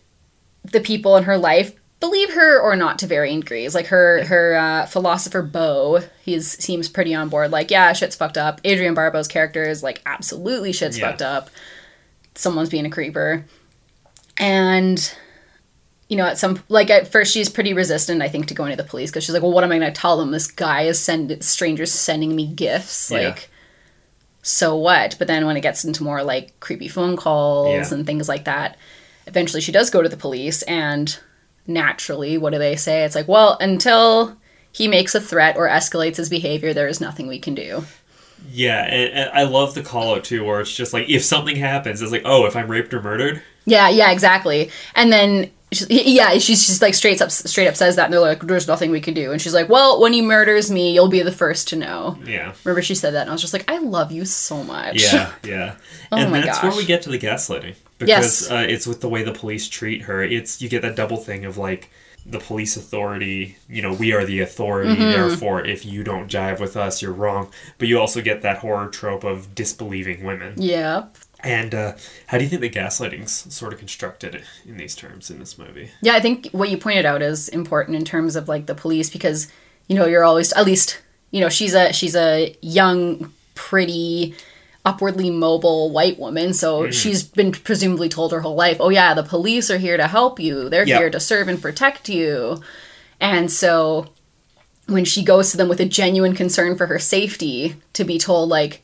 the people in her life believe her or not to varying degrees. Like her her uh, philosopher Bo, he seems pretty on board. Like, yeah, shit's fucked up. Adrienne Barbeau's character is like, absolutely shit's Yeah. fucked up. Someone's being a creeper. And you know, at some like at first she's pretty resistant, I think, to going to the police because she's like, well, what am I going to tell them? This guy is send strangers sending me gifts, Yeah. like. So what? But then when it gets into more like creepy phone calls Yeah. and things like that, eventually she does go to the police and naturally, what do they say? It's like, well, until he makes a threat or escalates his behavior, there is nothing we can do. Yeah, and, and I love the call out too, where it's just like if something happens, it's like, oh, if I'm raped or murdered, Yeah, yeah, exactly. And then, she- yeah, she's just like straight up, straight up says that, and they're like, "There's nothing we can do." And she's like, "Well, when he murders me, you'll be the first to know." yeah, Remember, she said that, and I was just like, "I love you so much." yeah, yeah. Oh and my that's where we get to the gaslighting because Yes. uh, it's with the way the police treat her. It's you get that double thing of like the police authority. You know, we are the authority. Mm-hmm. Therefore, if you don't jive with us, you're wrong. But you also get that horror trope of disbelieving women. yeah, And uh, how do you think the gaslighting's sort of constructed in these terms in this movie? yeah. I think what you pointed out is important in terms of like the police because you know you're always at least you know she's a she's a young, pretty, upwardly mobile white woman. So Mm-hmm. she's been presumably told her whole life, oh, yeah, the police are here to help you. They're Yeah. here to serve and protect you. And so when she goes to them with a genuine concern for her safety, to be told, like,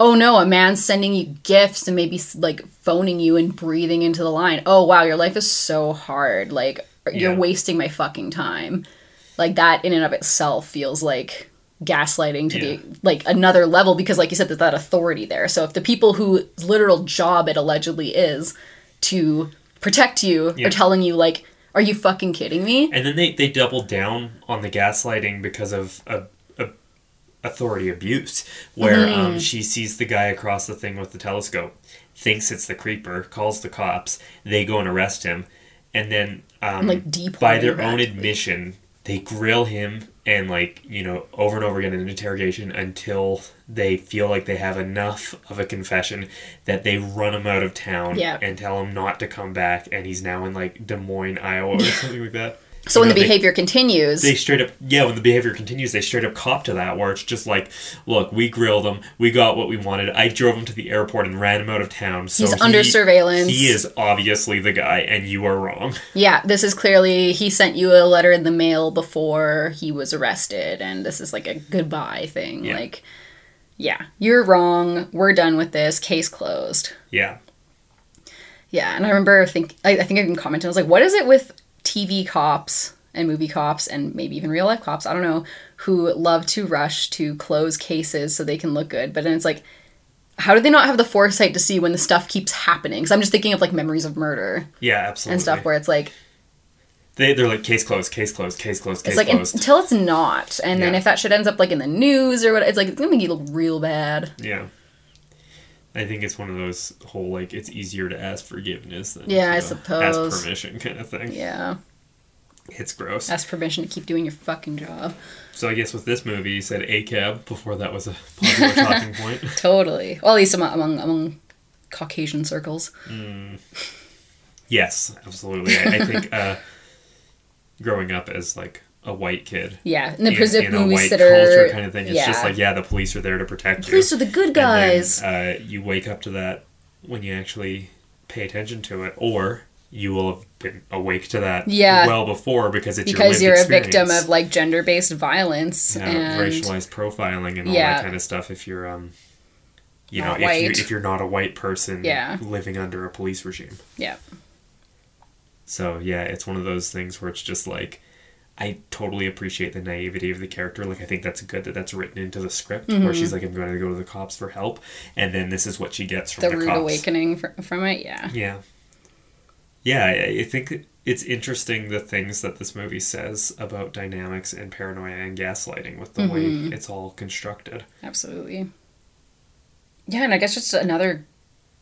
oh no, a man's sending you gifts and maybe like phoning you and breathing into the line. Oh wow, your life is so hard. Like, you're Yeah. wasting my fucking time. Like, that in and of itself feels like gaslighting to Yeah. the like another level because like you said there's that authority there so if the people whose literal job it allegedly is to protect you Yeah. are telling you like are you fucking kidding me And then they, they doubled down on the gaslighting because of a, a authority abuse, where Mm-hmm. um, she sees the guy across the thing with the telescope, thinks it's the creeper, calls the cops, they go and arrest him, and then um, like by their own admission, they grill him and like you know over and over again in interrogation until they feel like they have enough of a confession that they run him out of town Yeah. and tell him not to come back and he's now in like Des Moines, Iowa or something like that. So when You the know, they- behavior continues they straight up yeah when the behavior continues they straight up cop to that where it's just like look we grilled him we got what we wanted i drove him to the airport and ran him out of town so He's he- under surveillance. he is obviously the guy and you are wrong Yeah, this is clearly he sent you a letter in the mail before he was arrested, and this is like a goodbye thing. Yeah. Like, yeah, you're wrong. We're done with this. Case closed. yeah Yeah, and I remember think I, I think I even commented. I was like, what is it with TV cops and movie cops and maybe even real life cops? I don't know who love to rush to close cases so they can look good, but then it's like. How do they not have the foresight to see when the stuff keeps happening? Because I'm just thinking of like memories of murder yeah absolutely and stuff where it's like they, they're like case closed case closed case closed case It's like closed until it's not, and then if that shit ends up like in the news or what, it's like it's gonna make you look real bad. yeah I think it's one of those whole like it's easier to ask forgiveness than Yeah, I suppose. ask permission kind of thing. Yeah, It's gross. ask permission to keep doing your fucking job. So I guess with this movie, you said ACAB before that was a popular talking point. Totally. Well, at least among among, among Caucasian circles. Yes, absolutely. I, I think uh, growing up as like a white kid Yeah, and the in, prison in a white culture kind of thing, it's yeah. just like yeah, the police are there to protect you. police are the good And then, guys. uh, you wake up to that when you actually pay attention to it, or you will have been awake to that Yeah. well before because it's because your you're lived a victim of like gender based violence yeah, and racialized profiling and all Yeah. that kind of stuff. If you're um, you Not know, if you if you're not a white person Yeah. living under a police regime. yeah. So yeah, it's one of those things where it's just like I totally appreciate the naivety of the character. Like I think that's good that that's written into the script where she's mm-hmm. like, "I'm going to go to the cops for help," and then this is what she gets from The the, rude cops. awakening fr- from it. Yeah. Yeah, yeah. I, I think it's interesting the things that this movie says about dynamics and paranoia and gaslighting with the way mm-hmm. it's all constructed. Absolutely. Yeah, and I guess just another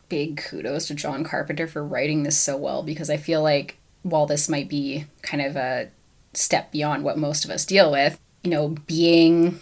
big kudos to John Carpenter for writing this so well because I feel like while this might be kind of a step beyond what most of us deal with, you know, being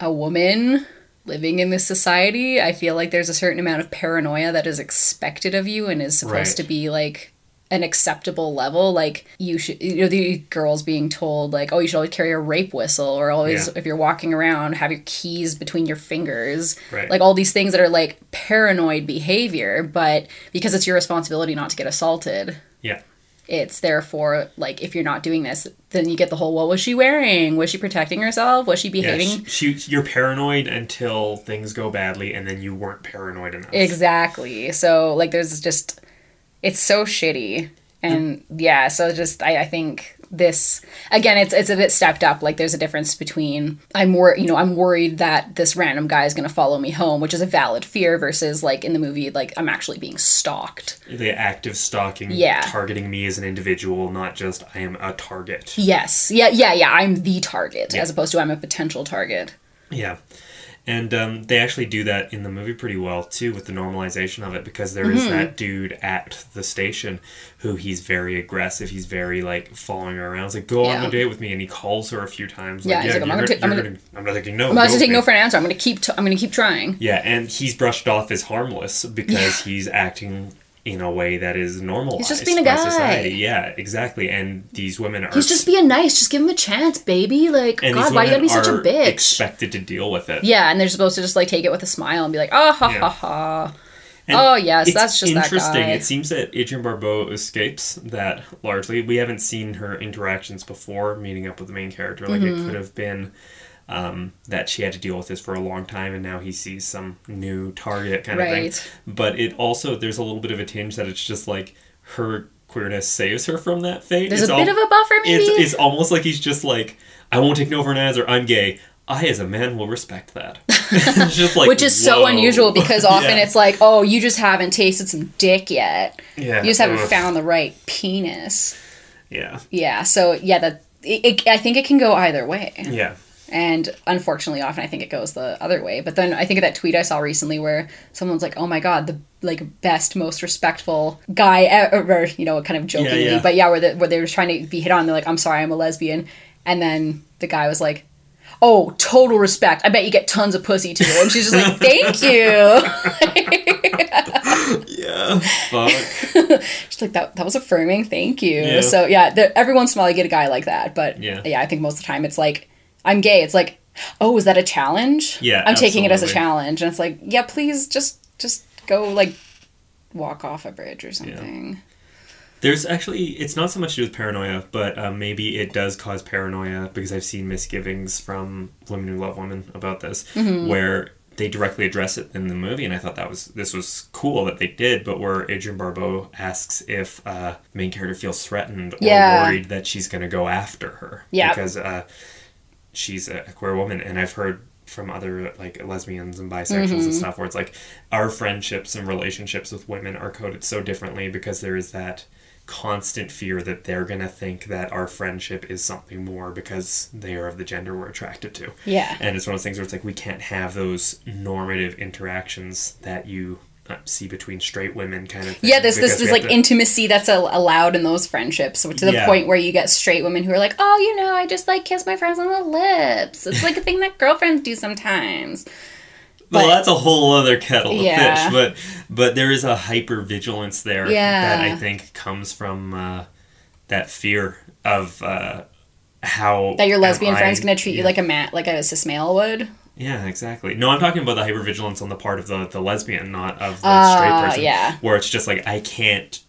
a woman living in this society, I feel like there's a certain amount of paranoia that is expected of you and is supposed Right. to be like an acceptable level like you should you know the girls being told like oh you should always carry a rape whistle or always Yeah. if you're walking around have your keys between your fingers Right. like all these things that are like paranoid behavior but because it's your responsibility not to get assaulted Yeah, it's therefore like if you're not doing this then you get the whole what was she wearing was she protecting herself was she yeah. behaving She, she, you're paranoid until things go badly, and then you weren't paranoid enough. Exactly. So like there's just it's so shitty. And yeah, so just I, I think this again it's it's a bit stepped up. Like there's a difference between I'm wor- you know, I'm worried that this random guy is gonna follow me home, which is a valid fear, versus like in the movie, like I'm actually being stalked. the active stalking, Yeah. targeting me as an individual, not just I am a target. Yes. Yeah, yeah, yeah. I'm the target Yeah. as opposed to I'm a potential target. Yeah. And um, they actually do that in the movie pretty well too, with the normalization of it, because there is Mm-hmm. that dude at the station who he's very aggressive. He's very like following her around. He's like, "Go on a date with me," and he calls her a few times. Yeah, like, he's like, I'm not gonna ta- I'm gonna- gonna- I'm not taking no. I'm not to take no for an answer. I'm gonna keep t- I'm gonna keep trying. Yeah, and he's brushed off as harmless because he's acting in a way that is normalized just being a guy. society. Yeah, exactly. And these women are He's just being nice. Just give him a chance, baby. Like, God, why you gotta be such a bitch? expected to deal with it. yeah, and they're supposed to just like take it with a smile and be like, oh ha Yeah. ha ha. And Oh, yes, that's just that interesting. It seems that Adrienne Barbeau escapes that largely. We haven't seen her interactions before meeting up with the main character. Like Mm-hmm. it could have been um, that she had to deal with this for a long time, and now he sees some new target kind of Right. thing. But it also there's a little bit of a tinge that it's just like her queerness saves her from that fate. There's It's a al- bit of a buffer, maybe. It's, it's almost like he's just like, I won't take no for an answer. I'm gay. I, as a man, will respect that. Just like, Which is so unusual because often Yeah. it's like, oh, you just haven't tasted some dick yet. Yeah. You just haven't Ugh. found the right penis. Yeah. Yeah, so yeah, that it, it, I think it can go either way. Yeah. And unfortunately, often I think it goes the other way. But then I think of that tweet I saw recently where someone's like, "Oh my god, the like best, most respectful guy ever," you know, kind of jokingly. yeah. But yeah, where the, where they were trying to be hit on, they're like, "I'm sorry, I'm a lesbian," and then the guy was like. Oh, total respect. I bet you get tons of pussy too. And she's just like, thank you. Yeah. Fuck. She's like, that, that was affirming. Thank you. Yeah. So, yeah, there, every once in a while you get a guy like that. But Yeah. yeah, I think most of the time it's like, I'm gay. It's like, oh, is that a challenge? Yeah, I'm taking it as a absolutely. challenge. And it's like, yeah, please just just go like walk off a bridge or something. There's actually, it's not so much to do with paranoia, but uh, maybe it does cause paranoia because I've seen misgivings from women who love women about this, Mm-hmm. where they directly address it in the movie, and I thought that was this was cool that they did. But where Adrienne Barbeau asks if uh, main character feels threatened or Yeah. worried that she's going to go after her, Yeah. because uh, she's a, a queer woman, and I've heard from other like lesbians and bisexuals Mm-hmm. and stuff where it's like our friendships and relationships with women are coded so differently because there is that constant fear that they're gonna think that our friendship is something more because they are of the gender we're attracted to. Yeah. And it's one of those things where it's like we can't have those normative interactions that you see between straight women kind of thing. Yeah, this this this like to- intimacy that's a, allowed in those friendships to the Yeah. point where you get straight women who are like, oh, you know, I just like kiss my friends on the lips. It's like a thing that girlfriends do sometimes. Well, that's a whole other kettle of Yeah. fish, but but there is a hyper vigilance there Yeah. that I think comes from uh, that fear of uh, how That your lesbian I- friend's gonna treat you like a man, like a cis male would. Yeah, exactly. No, I'm talking about the hyper vigilance on the part of the the lesbian, not of the Ah, straight person. yeah. where it's just like I can't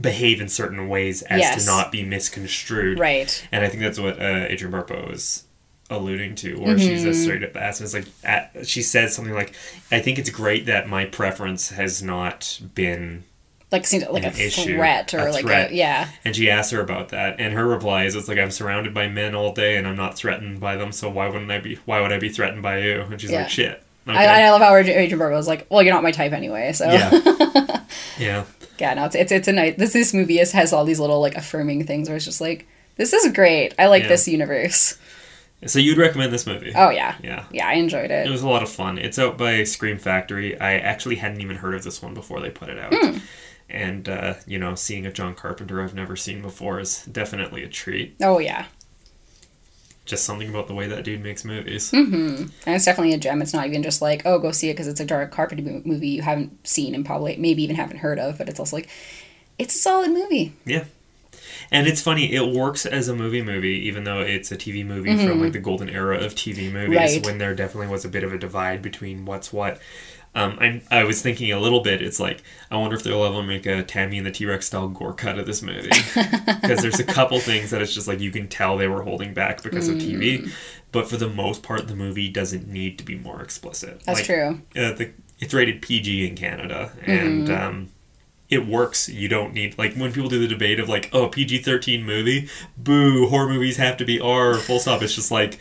behave in certain ways as Yes. to not be misconstrued. Right. And I think that's what uh, Adrienne Barbeau is alluding to, where she's Mm-hmm. a straight up ass. And it's like, at, she says something like, I think it's great that my preference has not been. Like seems like An a issue, threat or a like threat. a yeah. And she asks her about that. And her reply is, it's like, I'm surrounded by men all day and I'm not threatened by them, so why wouldn't I be, why would I be threatened by you? And she's Yeah. like, shit. Okay. I, I love how Adrienne Barbeau was like, well, you're not my type anyway. So yeah. yeah. yeah, no, it's it's it's a nice. This this movie is, has all these little like affirming things where it's just like, this is great. I like Yeah. this universe. So you'd recommend this movie? Oh yeah, Yeah. yeah, I enjoyed It it. was a lot of fun. It's out by Scream Factory. I actually hadn't even heard of this one before they put it out. Hmm. And, uh, you know, seeing a John Carpenter I've never seen before is definitely a treat. Oh yeah, Just something about the way that dude makes movies. and it's definitely a gem. It's not even just like, oh, go see it because it's a dark Carpenter movie you haven't seen and probably maybe even haven't heard of. But it's also like, it's a solid movie. Yeah. And it's funny, it works as a movie movie, even though it's a TV movie from like the golden era of TV movies, Mm-hmm. Right. when there definitely was a bit of a divide between what's what. Um, I, I was thinking a little bit. It's like I wonder if they'll ever make a Tammy and the T Rex style gore cut of this movie because there's a couple things that it's just like you can tell they were holding back because of Mm. TV, but for the most part, the movie doesn't need to be more explicit. That's Like, true. uh, the, it's rated PG in Canada, and Mm-hmm. um, it works. You don't need like when people do the debate of like, oh, PG thirteen movie, boo, horror movies have to be R, full stop. It's just like,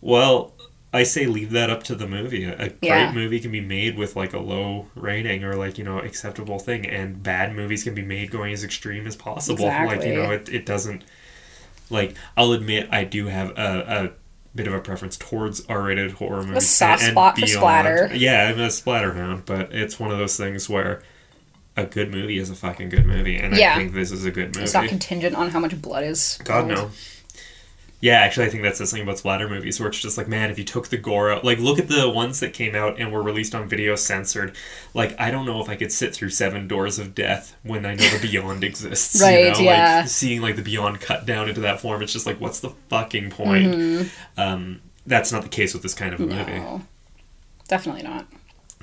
well, I say leave that up to the movie. A, a Yeah. great movie can be made with like a low rating or like you know acceptable thing, and bad movies can be made going as extreme as possible. Like you know, it, it doesn't. Like I'll admit, I do have a. a Bit of a preference towards R-rated horror movies. soft and spot for splatter. Yeah, I'm a splatterhound, but it's one of those things where a good movie is a fucking good movie, and Yeah. I think this is a good movie. It's not contingent on how much blood is. God no. Yeah, actually, I think that says something about splatter movies, where it's just like, man, if you took the gore out, like, look at the ones that came out and were released on video censored. Like, I don't know if I could sit through Seven Doors of Death when I know the Beyond exists. Right, you know? yeah. Like, seeing like the Beyond cut down into that form, it's just like, what's the fucking point? Mm-hmm. Um, that's not the case with this kind of a movie. Definitely not.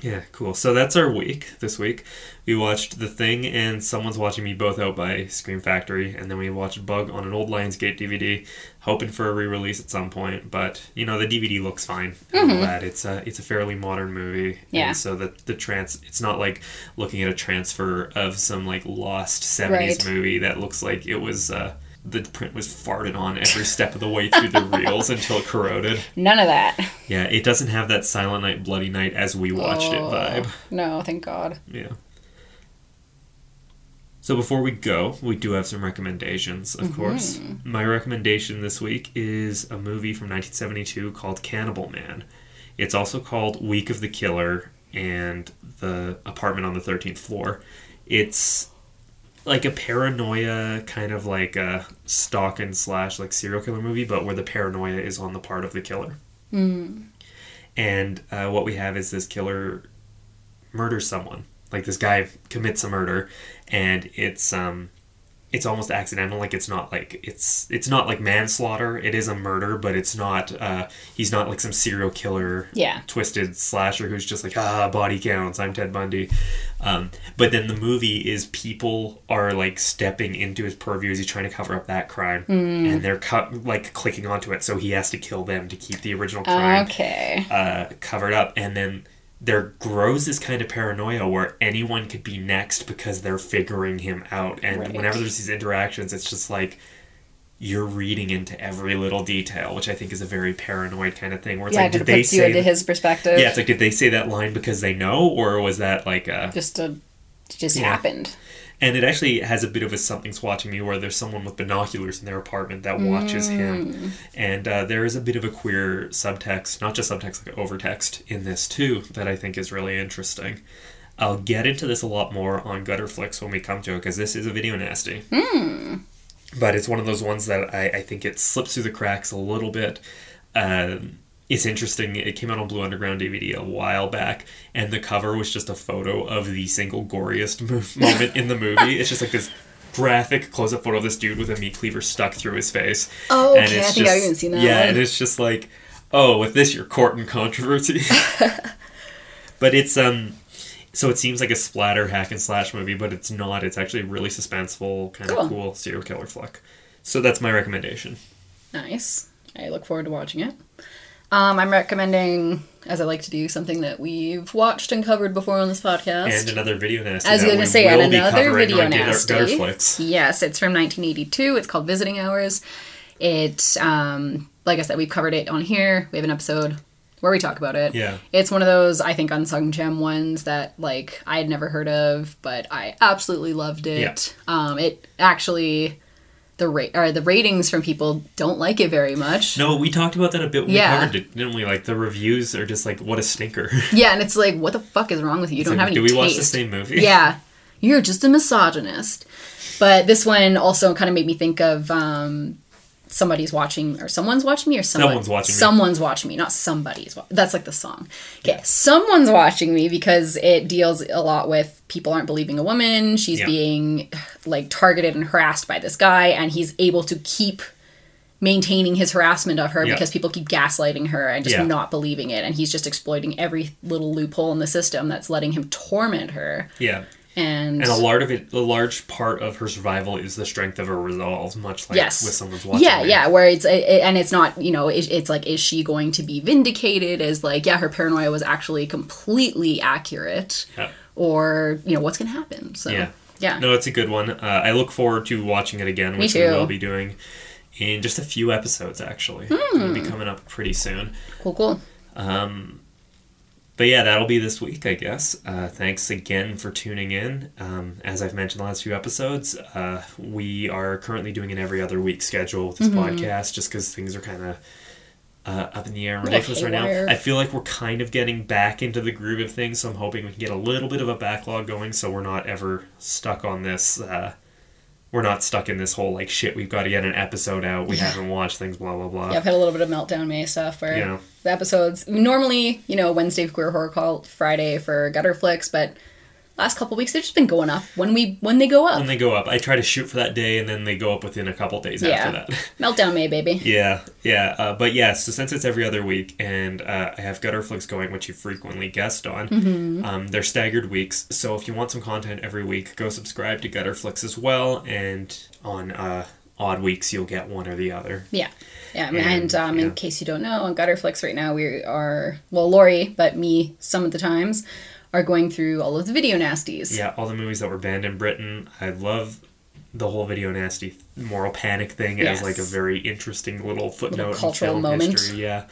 Yeah, cool. So that's our week this week. We watched The Thing and Someone's Watching Me both out by Scream Factory, and then we watched Bug on an old Lionsgate DVD, hoping for a re-release at some point. But you know, the DVD looks fine. All that it's a it's a fairly modern movie. Yeah. And so the the trans it's not like looking at a transfer of some like lost seventies Right. movie that looks like it was. Uh, the print was farted on every step of the way through the reels until it corroded. None of that. Yeah, it doesn't have that Silent Night, Bloody Night as we watched it Oh, vibe. No, thank God. Yeah. So before we go, we do have some recommendations, of mm-hmm. course. My recommendation this week is a movie from 1972 called Cannibal Man. It's also called Week of the Killer and The Apartment on the 13th Floor. It's like a paranoia kind of like a stalk and slash like serial killer movie, but where the paranoia is on the part of the killer. And uh, what we have is this killer murders someone. Like this guy commits a murder, and it's um, it's almost accidental. Like it's not like it's it's not like manslaughter. It is a murder, but it's not. Uh, he's not like some serial killer. Yeah. Twisted slasher who's just like ah body counts. I'm Ted Bundy. Um, but then the movie is people are like stepping into his purview as he's trying to cover up that crime, and they're cut like clicking onto it. So he has to kill them to keep the original crime Okay. uh, covered up, and then there grows this kind of paranoia where anyone could be next because they're figuring him out. And Right. whenever there's these interactions, it's just like you're reading into every little detail, which I think is a very paranoid kind of thing. Where it's yeah, like, it did they puts you say? into that- his perspective. yeah, it's like, did they say that line because they know, or was that like a? just a, just Yeah. happened. And it actually has a bit of a something's watching me, where there's someone with binoculars in their apartment that watches Mm. him, and uh, there is a bit of a queer subtext, not just subtext, like overtext in this too, that I think is really interesting. I'll get into this a lot more on Gutterflix when we come to it, because this is a video nasty. But it's one of those ones that I, I think it slips through the cracks a little bit. Um, it's interesting. It came out on Blue Underground DVD a while back, and the cover was just a photo of the single goriest moment in the movie. It's just like this graphic close-up photo of this dude with a meat cleaver stuck through his face. Oh, And okay, it's I think I've even seen that Yeah, one. and it's just like, oh, with this you're courting controversy. but it's um, so it seems like a splatter hack and slash movie, but it's not. It's actually really suspenseful, kind Cool. of cool serial killer flick. So that's my recommendation. Nice. I look forward to watching it. Um, I'm recommending, as I like to do, something that we've watched and covered before on this podcast. And another video nasty. As that you were gonna say, and another video nasty. Yes, it's from 1982. It's called Visiting Hours. It, um, like I said, we've covered it on here. We have an episode where we talk about it. Yeah. It's one of those, I think, unsung gem ones that, like, I had never heard of, but I absolutely loved it. Um, it actually, the rate or the ratings from people don't like it very much. No, we talked about that a bit when Yeah. we covered it, didn't we? Like the reviews are just like, what a stinker. Yeah, and it's like, what the fuck is wrong with you? You It's don't like, have any do we taste. watch the same movie? yeah, you're just a misogynist. But this one also kind of made me think of um, somebody's watching or someone's watching me or someone, Someone's watching me. Someone's watching me, not somebody's. Wa- That's like the song. Okay, someone's watching me because it deals a lot with people aren't believing a woman. She's Yeah. being like targeted and harassed by this guy, and he's able to keep maintaining his harassment of her Yeah. because people keep gaslighting her and just Yeah. not believing it and he's just exploiting every little loophole in the system that's letting him torment her Yeah. And, And a large of it, a large part of her survival is the strength of her resolve, much like yes with someone's watching. yeah me. yeah where it's it, and it's not you know it, it's like is she going to be vindicated as like yeah her paranoia was actually completely accurate Yeah. or you know what's gonna happen so Yeah. yeah No, it's a good one. Uh, I look forward to watching it again, which we will be doing in just a few episodes. Actually, it'll be coming up pretty soon. cool cool Um, but yeah, that'll be this week, I guess. Uh, thanks again for tuning in. Um, as I've mentioned the last few episodes, uh, we are currently doing an every other week schedule with this Mm-hmm. podcast just because things are kind of uh, up in the air and ridiculous right now. I feel like we're kind of getting back into the groove of things, so I'm hoping we can get a little bit of a backlog going so we're not ever stuck on this. Uh, we're not stuck in this whole like shit. We've got to get an episode out. We haven't watched things. Blah blah blah. Yeah, I've had a little bit of meltdown May stuff where Yeah. The episodes normally, you know, Wednesday for queer horror call, Friday for Gutterflix, but last couple weeks they've just been going up when we when they go up. When they go up, I try to shoot for that day, and then they go up within a couple days yeah, after that. meltdown May, baby. Yeah, yeah, uh, but yeah. So since it's every other week, and uh, I have gutter Gutterflix going, which you frequently guest on, Mm-hmm. um, they're staggered weeks. So if you want some content every week, go subscribe to Gutter Gutterflix as well. And on uh, odd weeks, you'll get one or the other. Yeah. Yeah, And, and um, yeah. in case you don't know, on Gutterflix right now we are well, Lori, but me some of the times are going through all of the video nasties. Yeah, all the movies that were banned in Britain. I love the whole video nasty moral panic thing Yes. as like a very interesting little footnote in cultural film moment. history. Yeah,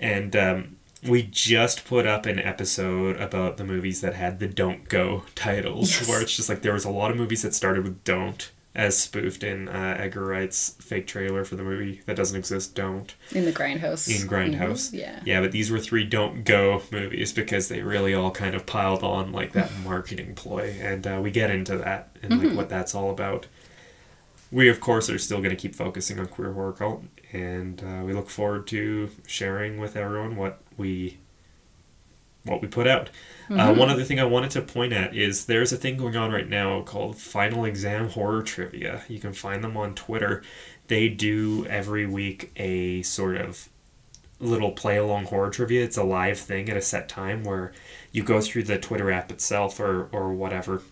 and um, we just put up an episode about the movies that had the "Don't Go" titles, Yes. where it's just like there was a lot of movies that started with "Don't." As spoofed in uh, Edgar Wright's fake trailer for the movie that doesn't exist, Don't. In the Grindhouse. In Grindhouse. Mhm, Yeah. Yeah, but these were three don't go movies because they really all kind of piled on like that marketing ploy, and uh, we get into that and Mm-hmm. like what that's all about. We of course are still going to keep focusing on queer horror cult, and uh, we look forward to sharing with everyone what we what we put out. Uh, one other thing I wanted to point at is there's a thing going on right now called Final Exam Horror Trivia. You can find them on Twitter. They do every week a sort of little play along horror trivia. It's a live thing at a set time where you go through the Twitter app itself or, or whatever.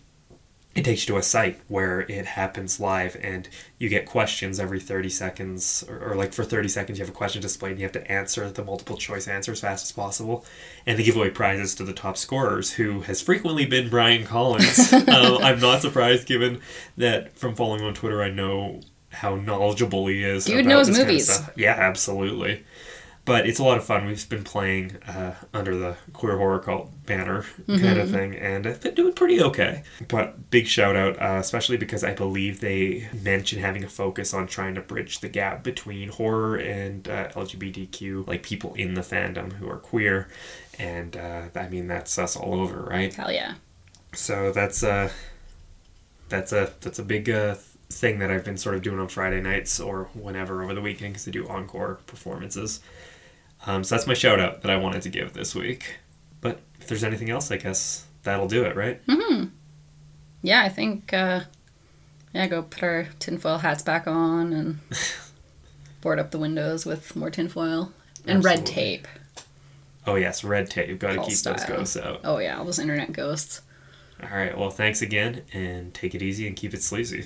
It takes you to a site where it happens live and you get questions every 30 seconds or, or like for 30 seconds you have a question displayed and you have to answer the multiple choice answer as fast as possible and they give away prizes to the top scorers who has frequently been Brian Collins. um, I'm not surprised given that from following him on Twitter I know how knowledgeable he is. Dude about knows this kind of movies. Yeah, absolutely. But it's a lot of fun. We've been playing uh, under the queer horror cult banner kind Mm-hmm. of thing, and I've been doing pretty okay. But big shout out, uh, especially because I believe they mention having a focus on trying to bridge the gap between horror and uh, LGBTQ, like people in the fandom who are queer, and uh, I mean that's us all over, right? Hell yeah. So that's a that's a that's a big uh, thing that I've been sort of doing on Friday nights or whenever over the weekend because I do encore performances. Um, so that's my shout out that I wanted to give this week. If there's anything else, I guess that'll do it, right? Hmm. Yeah, I think uh yeah, go put our tinfoil hats back on and board up the windows with more tinfoil. And red tape. Oh yes, red tape. You've got to keep those ghosts out. Oh yeah, all those internet ghosts. All right. Well, thanks again, and take it easy and keep it sleazy.